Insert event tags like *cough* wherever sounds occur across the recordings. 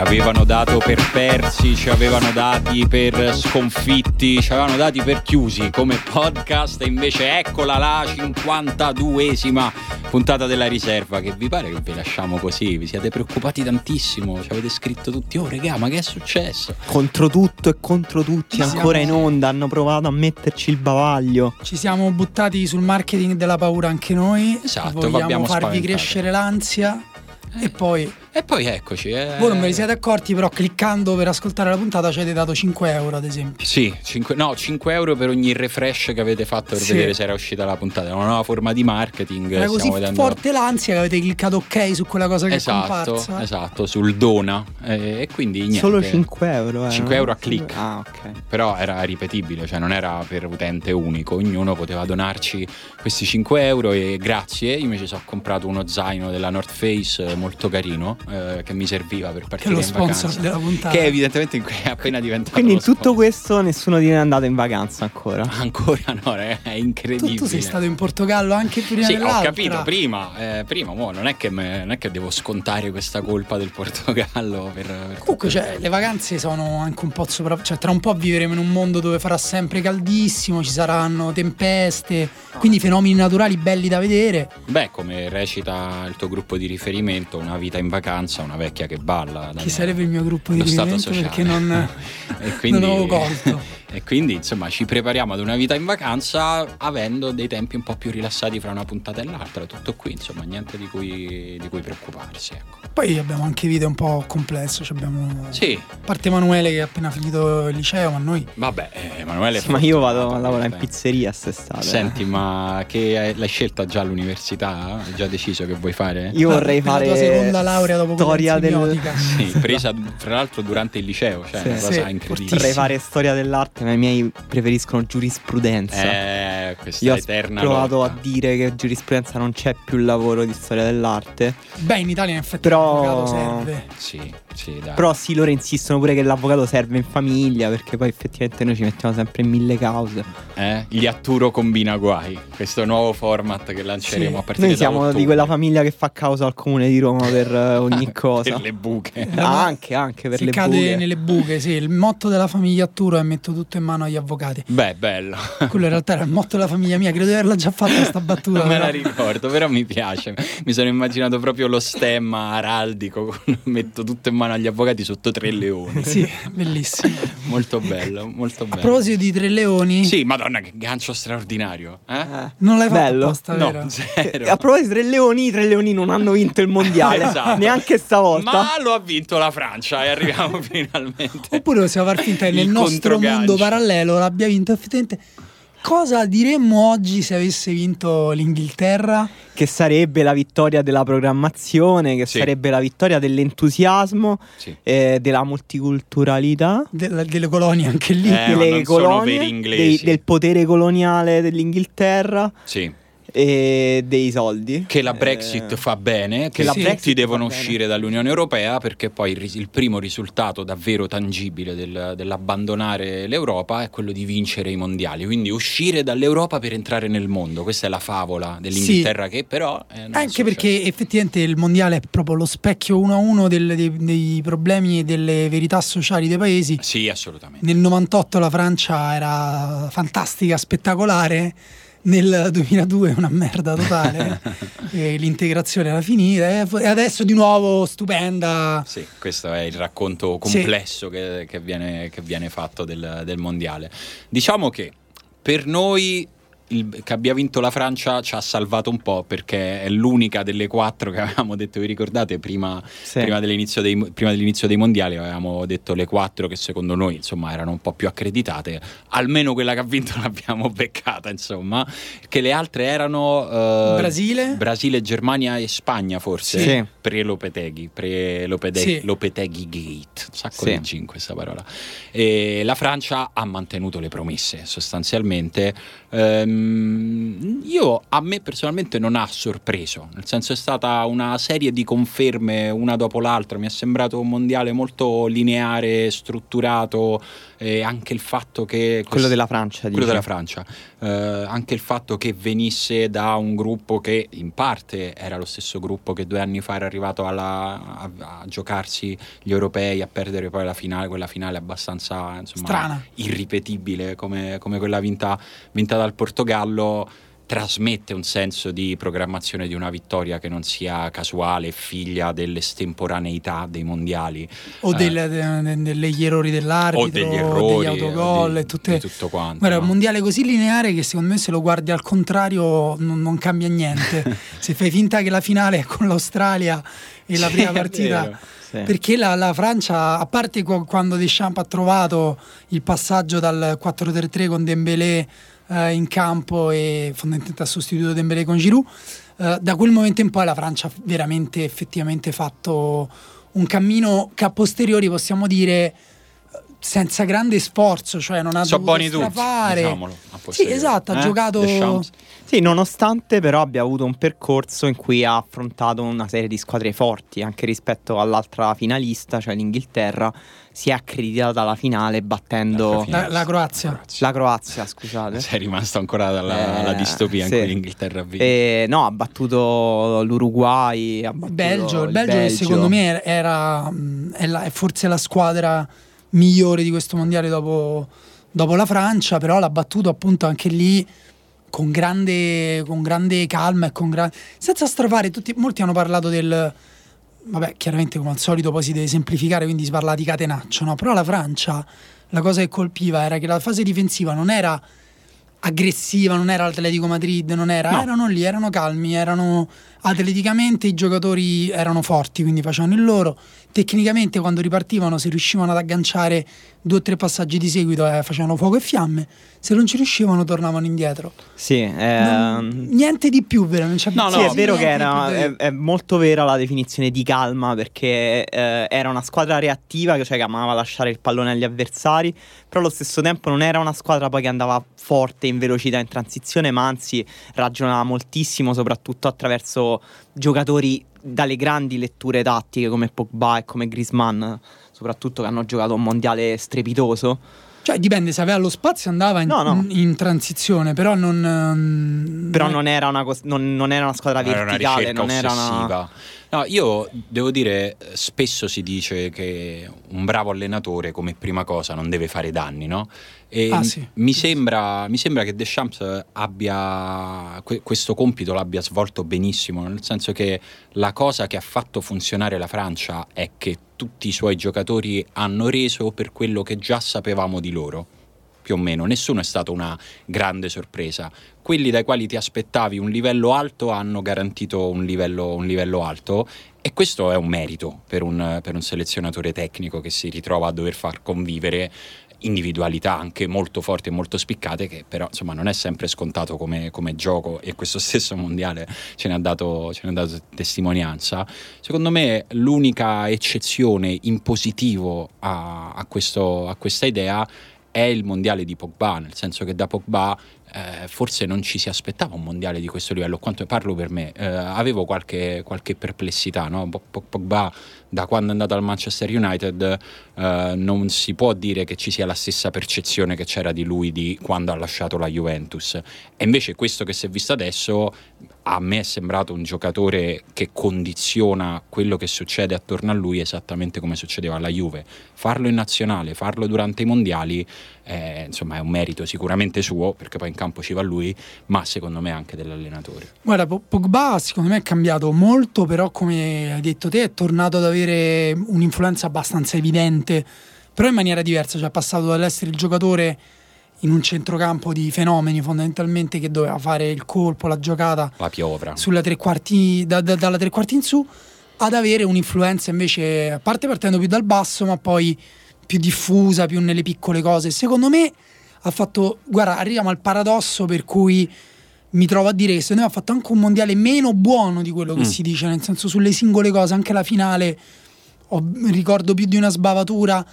avevano dato per persi, ci avevano dati per sconfitti, ci avevano dati per chiusi come podcast e invece eccola la 52esima puntata della riserva che vi pare che vi lasciamo così, vi siete preoccupati tantissimo, ci avete scritto tutti, oh regà ma che è successo? Contro tutto e contro tutti, Ci ancora siamo- in onda, hanno provato a metterci il bavaglio. Ci siamo buttati sul marketing della paura anche noi. Esatto, Vogliamo farvi crescere l'ansia. E poi, E poi eccoci. Eh. voi non ve ne siete accorti, però cliccando per ascoltare la puntata ci avete dato 5 euro, ad esempio. Sì, cinque- no, 5 euro per ogni refresh che avete fatto per Sì. vedere se era uscita la puntata. È una nuova forma di marketing. Era così vedendo... forte l'ansia che avete cliccato ok su quella cosa che è Esatto, comparsa. esatto, sul Dona. Eh, e quindi niente. Solo 5 euro. Eh, 5 no? euro a click. Ah, ok. Però era ripetibile, cioè non era per utente unico, ognuno poteva donarci questi 5 euro e grazie. Io invece sono comprato uno zaino della North Face eh, molto carino eh, che mi serviva per Che è partire lo in sponsor vacanza. della puntata. Che evidentemente è appena diventato Quindi in tutto sponsor. questo nessuno di noi è andato in vacanza ancora. *laughs* Ancora no, è tu, incredibile. tu sei stato in Portogallo anche prima Sì, ho dell'altra. capito, prima, eh, prima mo, non, è che me- non è che devo scontare questa colpa del Portogallo per... per Comunque, cioè, le vacanze sono anche un po' sopra. Cioè, tra un po' vivremo in un mondo dove farà sempre caldissimo, ci saranno tempeste, quindi fenomeni naturali belli da vedere. Beh, come recita il tuo gruppo di riferimento, una vita in vacanza, una vecchia che balla. Chi sarebbe il mio gruppo di riferimento perché non, *laughs* e quindi, non avevo colto. E quindi, insomma, ci prepariamo ad una vita in vacanza avendo dei tempi un po' più rilassati fra una puntata e l'altra. Tutto qui, insomma, niente di cui, di cui preoccuparsi. Ecco. Poi abbiamo anche vite un po' complesse. cioè abbiamo... Sì, A parte Emanuele che è appena finito il liceo, ma noi vabbè, eh, Emanuele. è Sì, ma io vado a lavorare in eh. pizzeria quest'estate. Senti, ma che hai- l'hai scelta già all'università? Hai già deciso che vuoi fare? Io vorrei Per la fare tua seconda laurea dopo storia del. Sì, presa tra l'altro durante il liceo, cioè Sì. una cosa Sì, incredibile. Vorrei fare storia dell'arte, ma i miei preferiscono giurisprudenza. Eh, questa Io ho eterna provato lotta. a dire che giurisprudenza non c'è più il lavoro di storia dell'arte. Beh, in Italia in effetti Però- l'avvocato serve. Sì, sì, dai. Però sì, loro insistono pure che l'avvocato serve in famiglia perché poi effettivamente noi ci mettiamo sempre in mille cause. Eh? Gli Atturo combina guai, questo nuovo format che lanceremo Sì. a partire Noi da siamo di ottobre. quella famiglia che fa causa al comune di Roma per eh, *laughs* ogni cosa. Per le buche. Ah, anche, anche per si le cade buche. nelle buche, sì. Il motto della famiglia Atturo è metto tutto in mano agli avvocati. Beh, bello. Quello in realtà era il motto della famiglia mia, credo di averla già fatta questa battuta. *laughs* Non me la ricordo, però mi piace. Mi sono immaginato proprio lo stemma araldico, *laughs* metto tutto in mano agli avvocati sotto tre leoni. Sì, bellissimo. *laughs* Molto bello, molto A bello. proposito di Tre Leoni, Sì, madonna, che gancio straordinario. Eh? Eh. non l'hai fatto Bello. apposta, vero? No, zero. A proposito di tre leoni, i tre leoni non hanno vinto il mondiale. *laughs* Esatto. Neanche stavolta. Ma lo ha vinto la Francia e arriviamo *laughs* finalmente. Oppure possiamo far finta che nel nostro mondo parallelo l'abbia vinto effettivamente. Cosa diremmo oggi se avesse vinto l'Inghilterra? Che sarebbe la vittoria della programmazione, che Sì. sarebbe la vittoria dell'entusiasmo, Sì. eh, della multiculturalità, Del- delle colonie anche lì. Eh, delle colonie, dei- del potere coloniale dell'Inghilterra Sì. E dei soldi. Che la Eh, Brexit fa bene, che la tutti Brexit devono bene. uscire dall'Unione Europea perché poi il, il primo risultato davvero tangibile del- dell'abbandonare l'Europa è quello di vincere i mondiali, quindi uscire dall'Europa per entrare nel mondo. Questa è la favola dell'Inghilterra che però... eh, Anche perché effettivamente il mondiale è proprio lo specchio uno a uno del- dei, dei problemi e delle verità sociali dei paesi. Sì, assolutamente. Nel 98 la Francia era fantastica, spettacolare. Nel 2002 una merda totale. *laughs* l'integrazione era finita. E adesso di nuovo stupenda. Sì, questo è il racconto complesso che, che viene, che viene fatto del, del mondiale. Diciamo che per noi il- che abbia vinto la Francia ci ha salvato un po' perché è l'unica delle quattro che avevamo detto, vi ricordate, prima, Sì. prima dell'inizio, dei, prima dell'inizio dei mondiali avevamo detto le quattro che secondo noi insomma erano un po' più accreditate, almeno quella che ha vinto *laughs* l'abbiamo beccata insomma, che le altre erano... eh, Brasile? Brasile, Germania e Spagna forse, Sì. pre-Lopeteghi, pre-Lopeteghi Sì. Lopeteghi Gate, un sacco Sì. di G in questa parola. E la Francia ha mantenuto le promesse sostanzialmente. Ehm, io a me personalmente non ha sorpreso, nel senso è stata una serie di conferme una dopo l'altra, mi è sembrato un mondiale molto lineare, strutturato, e anche il fatto che... Quello della Francia, Quello dici? della Francia. Eh, anche il fatto che venisse da un gruppo che in parte era lo stesso gruppo che due anni fa era arrivato alla- a, a giocarsi gli europei, a perdere poi la finale, quella finale abbastanza insomma, Strana. irripetibile come, come quella vinta, vinta dal Portogallo. Trasmette un senso di programmazione di una vittoria che non sia casuale, figlia dell'estemporaneità dei mondiali O Eh, del- de- de- degli errori dell'arbitro, o degli errori, degli autogol di- e tutte... di tutto quanto. Guarda, no? un mondiale così lineare che secondo me se lo guardi al contrario non, non cambia niente. *laughs* se fai finta che la finale è con l'Australia e la prima partita... Sì. Perché la, la Francia, a parte qu- quando Deschamps ha trovato il passaggio dal 4-3-3 con Dembélé eh, in campo e fondamentalmente ha sostituito Dembélé con Giroud, eh, da quel momento in poi la Francia ha veramente effettivamente fatto un cammino che a posteriori possiamo dire senza grande sforzo, cioè non ha So dovuto strafare. diciamolo, Sì, esatto, ha Eh? giocato. Sì, nonostante però abbia avuto un percorso in cui ha affrontato una serie di squadre forti, anche rispetto all'altra finalista, cioè l'Inghilterra, si è accreditata alla finale battendo la, la Croazia. la Croazia, scusate. Sei rimasto ancora dalla Eh, alla distopia in sì. cui l'Inghilterra ha vinto. E, no, ha battuto l'Uruguay, ha Il battuto Belgio, il Belgio, che secondo me era mh, è, la- è forse la squadra migliore di questo mondiale dopo, dopo la Francia, però l'ha battuto appunto anche lì con grande, con grande calma e con gran- senza strafare tutti. Molti hanno parlato del vabbè, chiaramente come al solito poi si deve semplificare, quindi si parla di catenaccio, no? Però la Francia la cosa che colpiva era che la fase difensiva non era aggressiva, non era l'Atletico Madrid, non era, No. erano lì, erano calmi, erano atleticamente i giocatori erano forti, quindi facevano il loro. Tecnicamente quando ripartivano, se riuscivano ad agganciare due o tre passaggi di seguito, eh, facevano fuoco e fiamme. Se non ci riuscivano, tornavano indietro. Sì, Non- ehm, niente di più, vero? Non c'è No, sì, no, è vero che era, è, è molto vera la definizione di calma perché eh, era una squadra reattiva, cioè che amava lasciare il pallone agli avversari, però allo stesso tempo non era una squadra poi che andava forte in velocità in transizione, ma anzi ragionava moltissimo, soprattutto attraverso giocatori dalle grandi letture tattiche come Pogba e come Griezmann, soprattutto che hanno giocato un mondiale strepitoso. Cioè, dipende, se aveva lo spazio andava in, No, no. in- transizione, però non... ehm, Però non era una, cos- non, non era una squadra era una verticale, ricerca non era una... No, io devo dire, spesso si dice che un bravo allenatore come prima cosa non deve fare danni, no? E Ah, sì. mi, sembra, mi sembra che Deschamps abbia que- questo compito l'abbia svolto benissimo, nel senso che la cosa che ha fatto funzionare la Francia è che tutti i suoi giocatori hanno reso per quello che già sapevamo di loro più o meno, nessuno è stato una grande sorpresa. Quelli dai quali ti aspettavi un livello alto hanno garantito un livello, un livello alto e questo è un merito per un, per un selezionatore tecnico che si ritrova a dover far convivere individualità anche molto forti e molto spiccate che però insomma non è sempre scontato come, come gioco e questo *laughs* stesso mondiale ce ne, ha dato, ce ne ha dato testimonianza secondo me l'unica eccezione in positivo a, a questo- a questa idea è il mondiale di Pogba, nel senso che da Pogba eh, forse non ci si aspettava un mondiale di questo livello, quanto parlo per me, eh, avevo qualche, qualche perplessità, no? Po- Po- Pogba da quando è andato al Manchester United eh, non si può dire che ci sia la stessa percezione che c'era di lui di quando ha lasciato la Juventus e invece questo che si è visto adesso a me è sembrato un giocatore che condiziona quello che succede attorno a lui esattamente come succedeva alla Juve. Farlo in nazionale, farlo durante i mondiali, eh, insomma è un merito sicuramente suo, perché poi in campo ci va lui, ma secondo me anche dell'allenatore. Guarda, Po- Pogba secondo me è cambiato molto, però come hai detto te è tornato ad avere un'influenza abbastanza evidente, però in maniera diversa, cioè è passato dall'essere il giocatore in un centrocampo di fenomeni fondamentalmente che doveva fare il colpo, la giocata La piovra. sulla tre quarti, da- da- dalla tre quarti in su, ad avere un'influenza invece, a parte partendo più dal basso, ma poi più diffusa, più nelle piccole cose. Secondo me ha fatto, guarda, arriviamo al paradosso per cui mi trovo a dire che secondo me ha fatto anche un mondiale meno buono di quello che Mm. si dice, nel senso sulle singole cose, anche la finale ho- ricordo più di una sbavatura.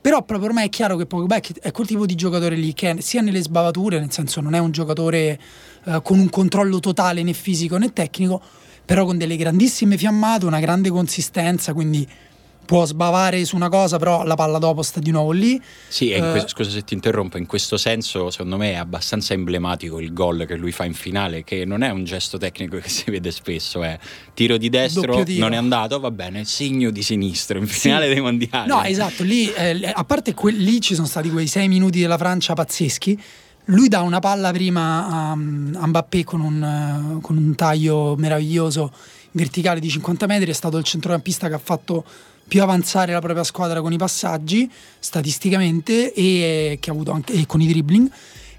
Però proprio ormai è chiaro che Pogba è quel tipo di giocatore lì che sia nelle sbavature, nel senso non è un giocatore eh, con un controllo totale né fisico né tecnico, però con delle grandissime fiammate, una grande consistenza, quindi può sbavare su una cosa, però la palla dopo sta di nuovo lì. Sì, Eh, que- scusa se ti interrompo, in questo senso secondo me è abbastanza emblematico il gol che lui fa in finale, che non è un gesto tecnico che *laughs* si vede spesso, è tiro di destro, tiro. non è andato, va bene, segno di sinistro in finale dei mondiali. No, esatto, lì, eh, a parte que- lì ci sono stati quei sei minuti della Francia pazzeschi. Lui dà una palla prima a, Mbappé con un, con un taglio meraviglioso verticale di 50 metri. È stato il centrocampista che ha fatto più avanzare la propria squadra con i passaggi statisticamente e, che ha avuto anche e con i dribbling.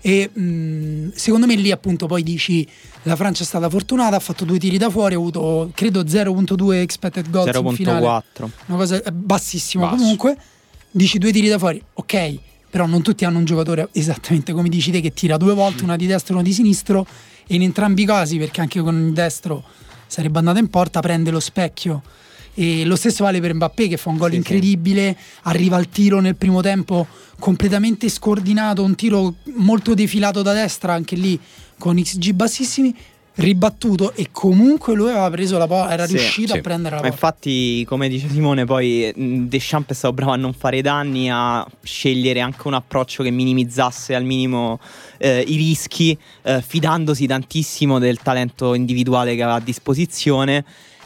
E mh, secondo me lì appunto poi dici la Francia è stata fortunata, ha fatto due tiri da fuori, ha avuto credo 0.2 expected goals in finale 0.4. una cosa eh, bassissima Basso. comunque dici due tiri da fuori ok però non tutti hanno un giocatore esattamente come dici te che tira due volte una di destra e una di sinistro e in entrambi i casi perché anche con il destro sarebbe andata in porta prende lo specchio e lo stesso vale per Mbappé che fa un gol Sì, sì. incredibile arriva al tiro nel primo tempo completamente scordinato un tiro molto defilato da destra anche lì con XG bassissimi ribattuto e comunque lui aveva preso la po- era Sì, riuscito sì. a prendere la Ma porta infatti, come dice Simone, poi mh, Deschamps è stato bravo a non fare danni, a scegliere anche un approccio che minimizzasse al minimo eh, i rischi, eh, fidandosi tantissimo del talento individuale che aveva a disposizione.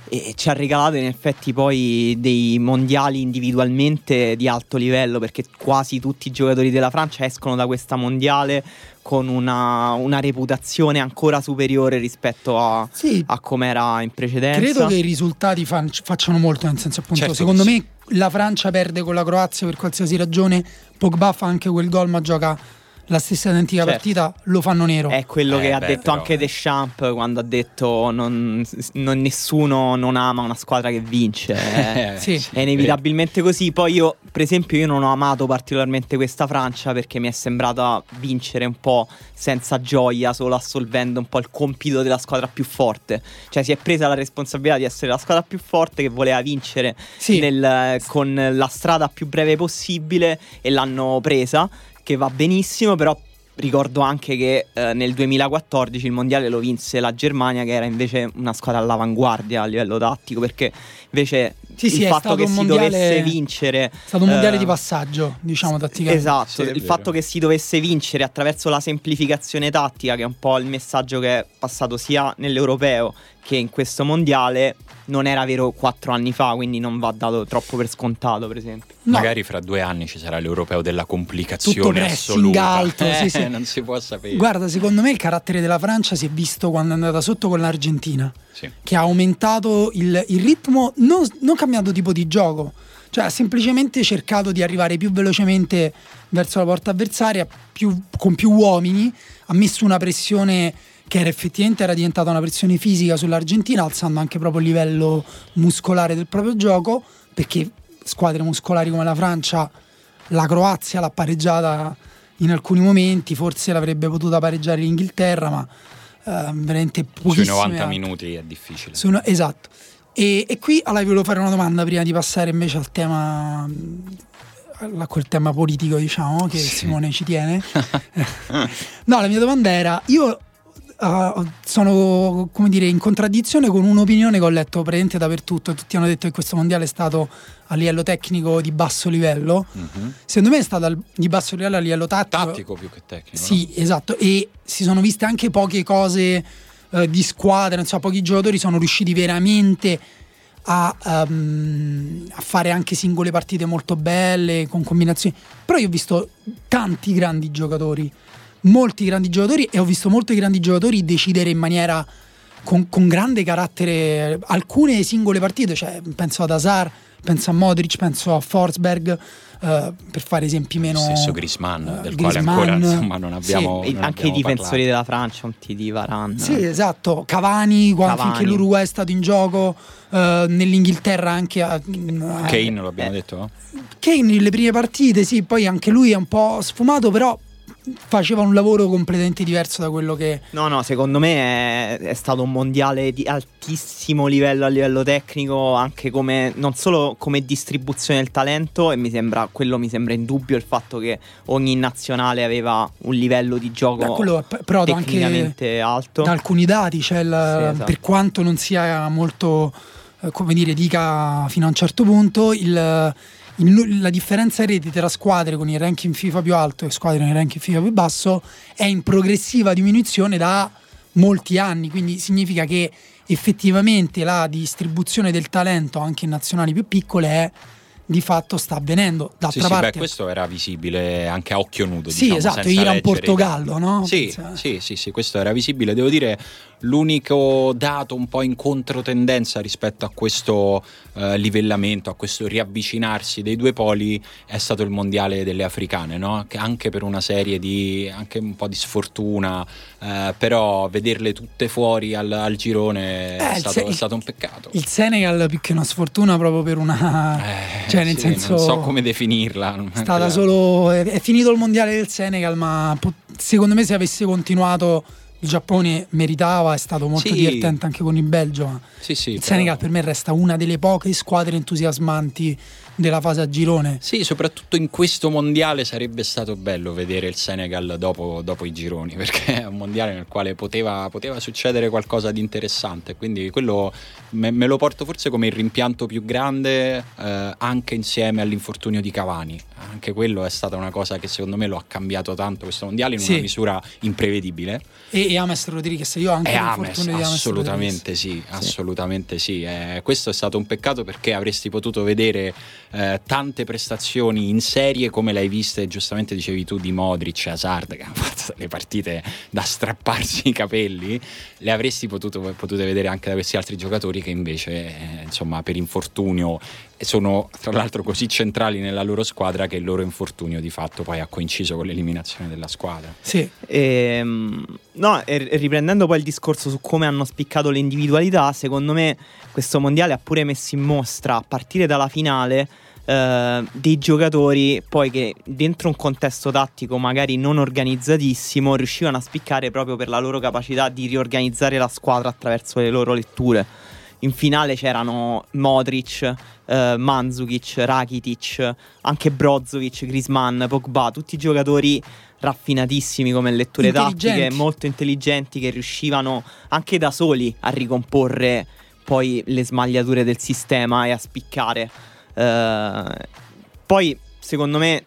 E ci ha regalato in effetti poi dei mondiali individualmente di alto livello perché quasi tutti i giocatori della Francia escono da questa mondiale con una, una reputazione ancora superiore rispetto a, sì, a come era in precedenza. Credo che i risultati fan- facciano molto, nel senso appunto, Certo secondo che me la Francia perde con la Croazia per qualsiasi ragione, Pogba fa anche quel gol ma gioca la stessa identica Certo. partita, lo fanno nero. È quello Eh, che ha beh, detto però, anche eh. Deschamps quando ha detto non, non- nessuno non ama una squadra che vince. *laughs* Eh, Sì. È inevitabilmente così. Poi io, per esempio, io non ho amato particolarmente questa Francia perché mi è sembrata vincere un po' senza gioia, solo assolvendo un po' il compito della squadra più forte. Cioè si è presa la responsabilità di essere la squadra più forte che voleva vincere Sì. nel- con la strada più breve possibile e l'hanno presa, che va benissimo, però ricordo anche che eh, nel 2014 il mondiale lo vinse la Germania che era invece una squadra all'avanguardia a livello tattico perché invece Sì, sì, il fatto che si mondiale- dovesse vincere È stato un mondiale eh, di passaggio, diciamo tatticamente. Esatto, Sì, il vero. fatto che si dovesse vincere attraverso la semplificazione tattica, che è un po' il messaggio che è passato sia nell'europeo che in questo mondiale, non era vero quattro anni fa, quindi non va dato troppo per scontato, per esempio. No, Magari fra due anni ci sarà l'europeo della complicazione Tutto assoluta. alto, sì, *laughs* Eh, sì. Non si può sapere. Guarda, secondo me il carattere della Francia si è visto quando è andata sotto con l'Argentina. Sì. che ha aumentato il, il ritmo, non, non cambiando tipo di gioco, cioè ha semplicemente cercato di arrivare più velocemente verso la porta avversaria, più- con più uomini, ha messo una pressione che era effettivamente era diventata una pressione fisica sull'Argentina, alzando anche proprio il livello muscolare del proprio gioco, perché squadre muscolari come la Francia, la Croazia l'ha pareggiata in alcuni momenti, forse l'avrebbe potuta pareggiare l'Inghilterra, ma eh, veramente Sui pochissime 90 altre. minuti è difficile. Una- esatto. E, e qui allora vi volevo fare una domanda prima di passare invece al tema, a quel tema politico, diciamo, che Sì. Simone ci tiene. *laughs* no, la mia domanda era: io uh, sono come dire in contraddizione con un'opinione che ho letto praticamente dappertutto. Tutti hanno detto che questo mondiale è stato a livello tecnico di basso livello. Mhm. Secondo me è stato al- di basso livello a livello tattico. Tattico più che tecnico. Sì, esatto. E si sono viste anche poche cose eh, di squadra, insomma, pochi giocatori sono riusciti veramente a, ehm, a fare anche singole partite molto belle, con combinazioni. Però io ho visto tanti grandi giocatori, molti grandi giocatori, e ho visto molti grandi giocatori decidere in maniera con, con grande carattere alcune singole partite, cioè penso ad Hazard, penso a Modric, penso a Forsberg, eh, per fare esempi meno... Stesso Griezmann, eh, del quale Griezmann. ancora insomma, non abbiamo... E non anche i abbiamo difensori parlato. della Francia, un T di Varane. Sì, esatto. Cavani, Cavani. finché l'Uruguay è stato in gioco, eh, nell'Inghilterra anche. a- Kane lo abbiamo Eh. detto? Kane nelle prime partite, sì, poi anche lui è un po' sfumato, però faceva un lavoro completamente diverso da quello che... No, no, secondo me è, è stato un mondiale di altissimo livello a livello tecnico, anche come non solo come distribuzione del talento, e mi sembra quello mi sembra indubbio il fatto che ogni nazionale aveva un livello di gioco Beh, però tecnicamente alto. da alcuni dati, cioè il- Sì, esatto. per quanto non sia molto, eh, come dire, dica fino a un certo punto, il- il- la differenza in reti tra squadre con il ranking FIFA più alto e squadre con il ranking FIFA più basso è in progressiva diminuzione da molti anni, quindi significa che effettivamente la distribuzione del talento anche in nazionali più piccole è di fatto sta avvenendo. D'altra Sì, sì, parte, beh, questo era visibile anche a occhio nudo. Sì, diciamo, esatto, Iran-Portogallo, no? Sì, Pensa- sì, sì, sì, questo era visibile. Devo dire, l'unico dato un po' in controtendenza rispetto a questo eh, livellamento, a questo riavvicinarsi dei due poli è stato il mondiale delle africane, no? Che anche per una serie di, anche un po' di sfortuna, eh, però vederle tutte fuori al, al girone Eh, è, il stato, Se- è stato un peccato. Il Senegal più che una sfortuna proprio per una... Eh, cioè nel sì, senso... non so come definirla. È stata solo. È, è finito il mondiale del Senegal, ma secondo me se avesse continuato il Giappone meritava, è stato molto Sì. divertente anche con il Belgio. Sì, sì, il però- Senegal per me resta una delle poche squadre entusiasmanti della fase a girone. Sì, soprattutto in questo mondiale sarebbe stato bello vedere il Senegal dopo, dopo i gironi, *laughs* perché è un mondiale nel quale poteva, poteva succedere qualcosa di interessante, quindi quello me, me lo porto forse come il rimpianto più grande eh, anche insieme all'infortunio di Cavani. Anche quello è stata una cosa che secondo me lo ha cambiato tanto questo mondiale in Sì. una misura imprevedibile. E, e Ames Rodriguez, io anche l'infortunio Ames, di Ames assolutamente sì, assolutamente sì. Eh, questo è stato un peccato perché avresti potuto vedere eh, tante prestazioni in serie come l'hai vista e giustamente dicevi tu di Modric e Hazard che hanno fatto delle partite da strapparsi i capelli, le avresti potuto, potute vedere anche da questi altri giocatori che invece eh, insomma per infortunio sono tra l'altro così centrali nella loro squadra che il loro infortunio di fatto poi ha coinciso con l'eliminazione della squadra. Sì, Ehm, no, riprendendo poi il discorso su come hanno spiccato le individualità, secondo me questo mondiale ha pure messo in mostra, a partire dalla finale, eh, dei giocatori poi che dentro un contesto tattico magari non organizzatissimo riuscivano a spiccare proprio per la loro capacità di riorganizzare la squadra attraverso le loro letture. In finale c'erano Modric, eh, Mandzukic, Rakitic, anche Brozovic, Griezmann, Pogba, tutti giocatori raffinatissimi come letture tattiche, molto intelligenti che riuscivano anche da soli a ricomporre poi le smagliature del sistema e a spiccare. Eh, poi secondo me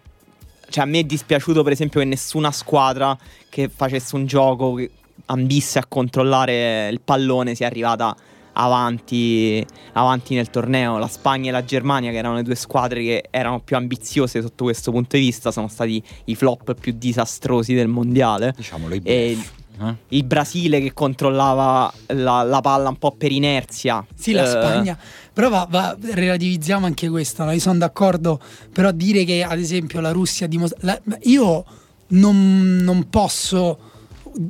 cioè a me è dispiaciuto per esempio che nessuna squadra che facesse un gioco che ambisse a controllare il pallone sia arrivata avanti, avanti nel torneo. La Spagna e la Germania, che erano le due squadre che erano più ambiziose sotto questo punto di vista, sono stati i flop più disastrosi del mondiale. Diciamolo i bluff, eh? il Brasile che controllava la, la palla un po' per inerzia. Sì, la Eh, Spagna. Però va, va- relativizziamo anche questo. no? Io sono d'accordo, però dire che ad esempio la Russia dimostra... la- io non, non posso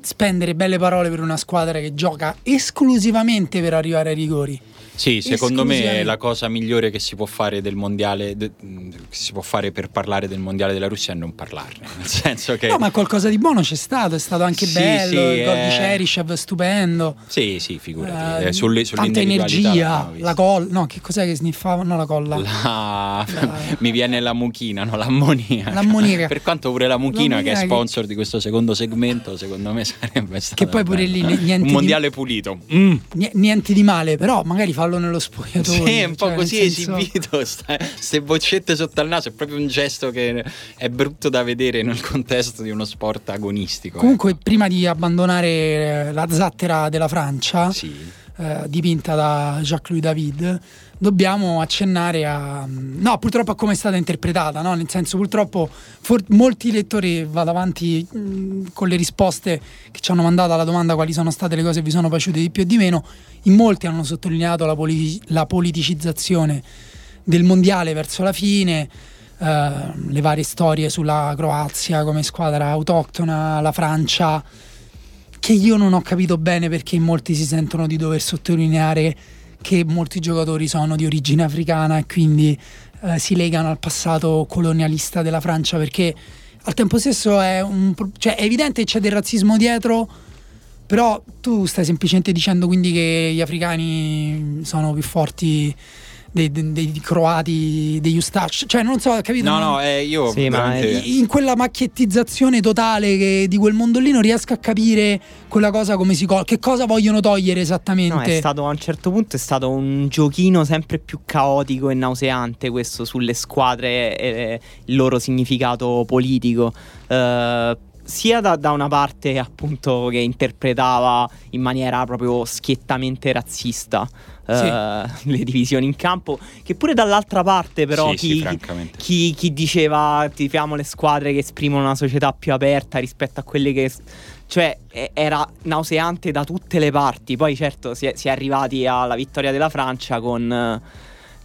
spendere belle parole per una squadra che gioca esclusivamente per arrivare ai rigori. Sì, secondo me la cosa migliore che si può fare del mondiale, de- che si può fare per parlare del mondiale della Russia è non parlarne. *laughs* Nel senso che. No, ma qualcosa di buono c'è stato, è stato anche Sì, bello, sì, il gol di eh. Cheryshev stupendo. Sì, sì, figurati. Eh, eh, sulle, tanta energia, la colla, no, che cos'è che sniffava? No, la colla. La- La- *laughs* Mi viene la mucchina, no? L'ammoniaca. L'ammoniaca. Per quanto pure la mucchina, che è L'ammoniaca che- sponsor di questo secondo segmento, secondo me sarebbe stato. poi pure lì bello. niente Un di- mondiale pulito. Mm. Ni- Niente di male, però magari fallo nello spogliatoio. Sì, è un po' cioè, così senso- esibito, *laughs* queste boccette sotto al naso, è proprio un gesto che è brutto da vedere nel contesto di uno sport agonistico. Comunque, prima di abbandonare eh, la zattera della Francia, ecco. Sì. Eh, dipinta da Jacques-Louis David, dobbiamo accennare a. No, purtroppo a come è stata interpretata, no? Nel senso, purtroppo for- molti lettori vado avanti mh, con le risposte che ci hanno mandato alla domanda quali sono state le cose che vi sono piaciute di più e di meno. In molti hanno sottolineato la, poli- la politicizzazione del mondiale verso la fine. eh, le varie storie sulla Croazia come squadra autoctona, la Francia, che io non ho capito bene perché molti si sentono di dover sottolineare che molti giocatori sono di origine africana e quindi eh, si legano al passato colonialista della Francia perché al tempo stesso è, un, cioè è evidente che c'è del razzismo dietro però tu stai semplicemente dicendo quindi che gli africani sono più forti dei, dei, dei croati, degli Ustach, cioè non so, capito? No, no, eh, io sì, veramente... in quella macchiettizzazione totale che, di quel mondo lì non riesco a capire quella cosa come si col- che cosa vogliono togliere esattamente. No, è stato a un certo punto è stato un giochino sempre più caotico e nauseante questo sulle squadre e il loro significato politico. Uh, sia da, da, una parte appunto che interpretava in maniera proprio schiettamente razzista sì. uh, le divisioni in campo, che pure dall'altra parte però sì, chi, sì, chi, chi, diceva tifiamo le squadre che esprimono una società più aperta rispetto a quelle che... Cioè era nauseante da tutte le parti, poi certo si è, si è arrivati alla vittoria della Francia con...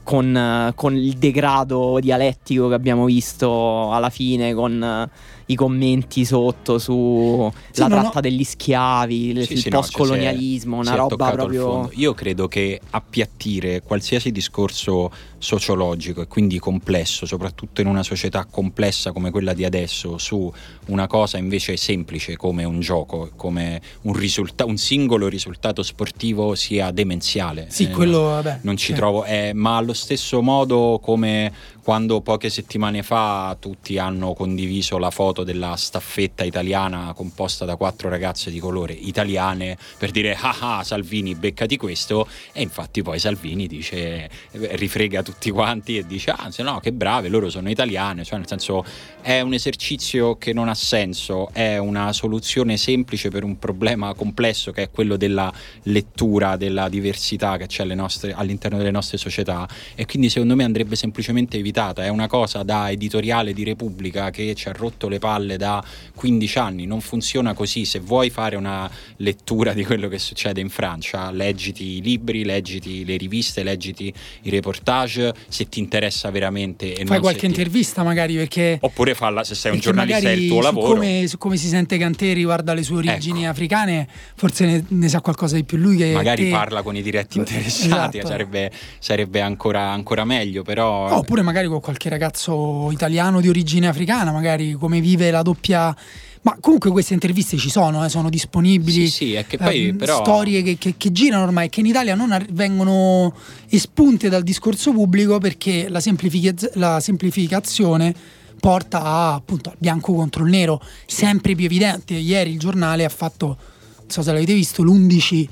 Con, con, il degrado dialettico che abbiamo visto alla fine, con i commenti sotto sulla sì, tratta ho... degli schiavi, sì, il sì, post-colonialismo, no, cioè, una roba proprio. Io credo che appiattire qualsiasi discorso sociologico e quindi complesso, soprattutto in una società complessa come quella di adesso, su una cosa invece semplice come un gioco, come un, risulta- un singolo risultato sportivo sia demenziale. Sì, eh, quello vabbè. Non ci certo. trovo, eh, ma allo stesso modo come quando poche settimane fa tutti hanno condiviso la foto della staffetta italiana composta da quattro ragazze di colore italiane per dire ah ah Salvini beccati questo. E infatti poi Salvini dice rifrega tutti quanti e dice ah se no che brave loro sono italiane. Cioè nel senso è un esercizio che non ha senso è una soluzione semplice per un problema complesso che è quello della lettura della diversità che c'è nostre, all'interno delle nostre società. E quindi secondo me andrebbe semplicemente evitato limitata, è una cosa da editoriale di Repubblica che ci ha rotto le palle da 15 anni, non funziona così, se vuoi fare una lettura di quello che succede in Francia, leggiti i libri, leggiti le riviste, leggiti i reportage, se ti interessa veramente. E Fai qualche ti... intervista magari perché... Oppure falla, se sei un giornalista è il tuo lavoro. Come, su come si sente Cantè riguardo alle sue origini ecco. africane, forse ne, ne, sa qualcosa di più lui che... Magari te. parla con i diretti *laughs* interessati, esatto. sarebbe, sarebbe ancora, ancora, meglio, però... Oppure magari con qualche ragazzo italiano di origine africana, magari come vive la doppia... Ma comunque queste interviste ci sono, eh, sono disponibili. Sì, sì, è che poi eh, però... Storie che, che, che, girano ormai, che in Italia non ar- vengono espunte dal discorso pubblico perché la, semplific- la semplificazione porta a, appunto al bianco contro il nero, sempre più evidente. Ieri il giornale ha fatto, non so se l'avete visto, l'11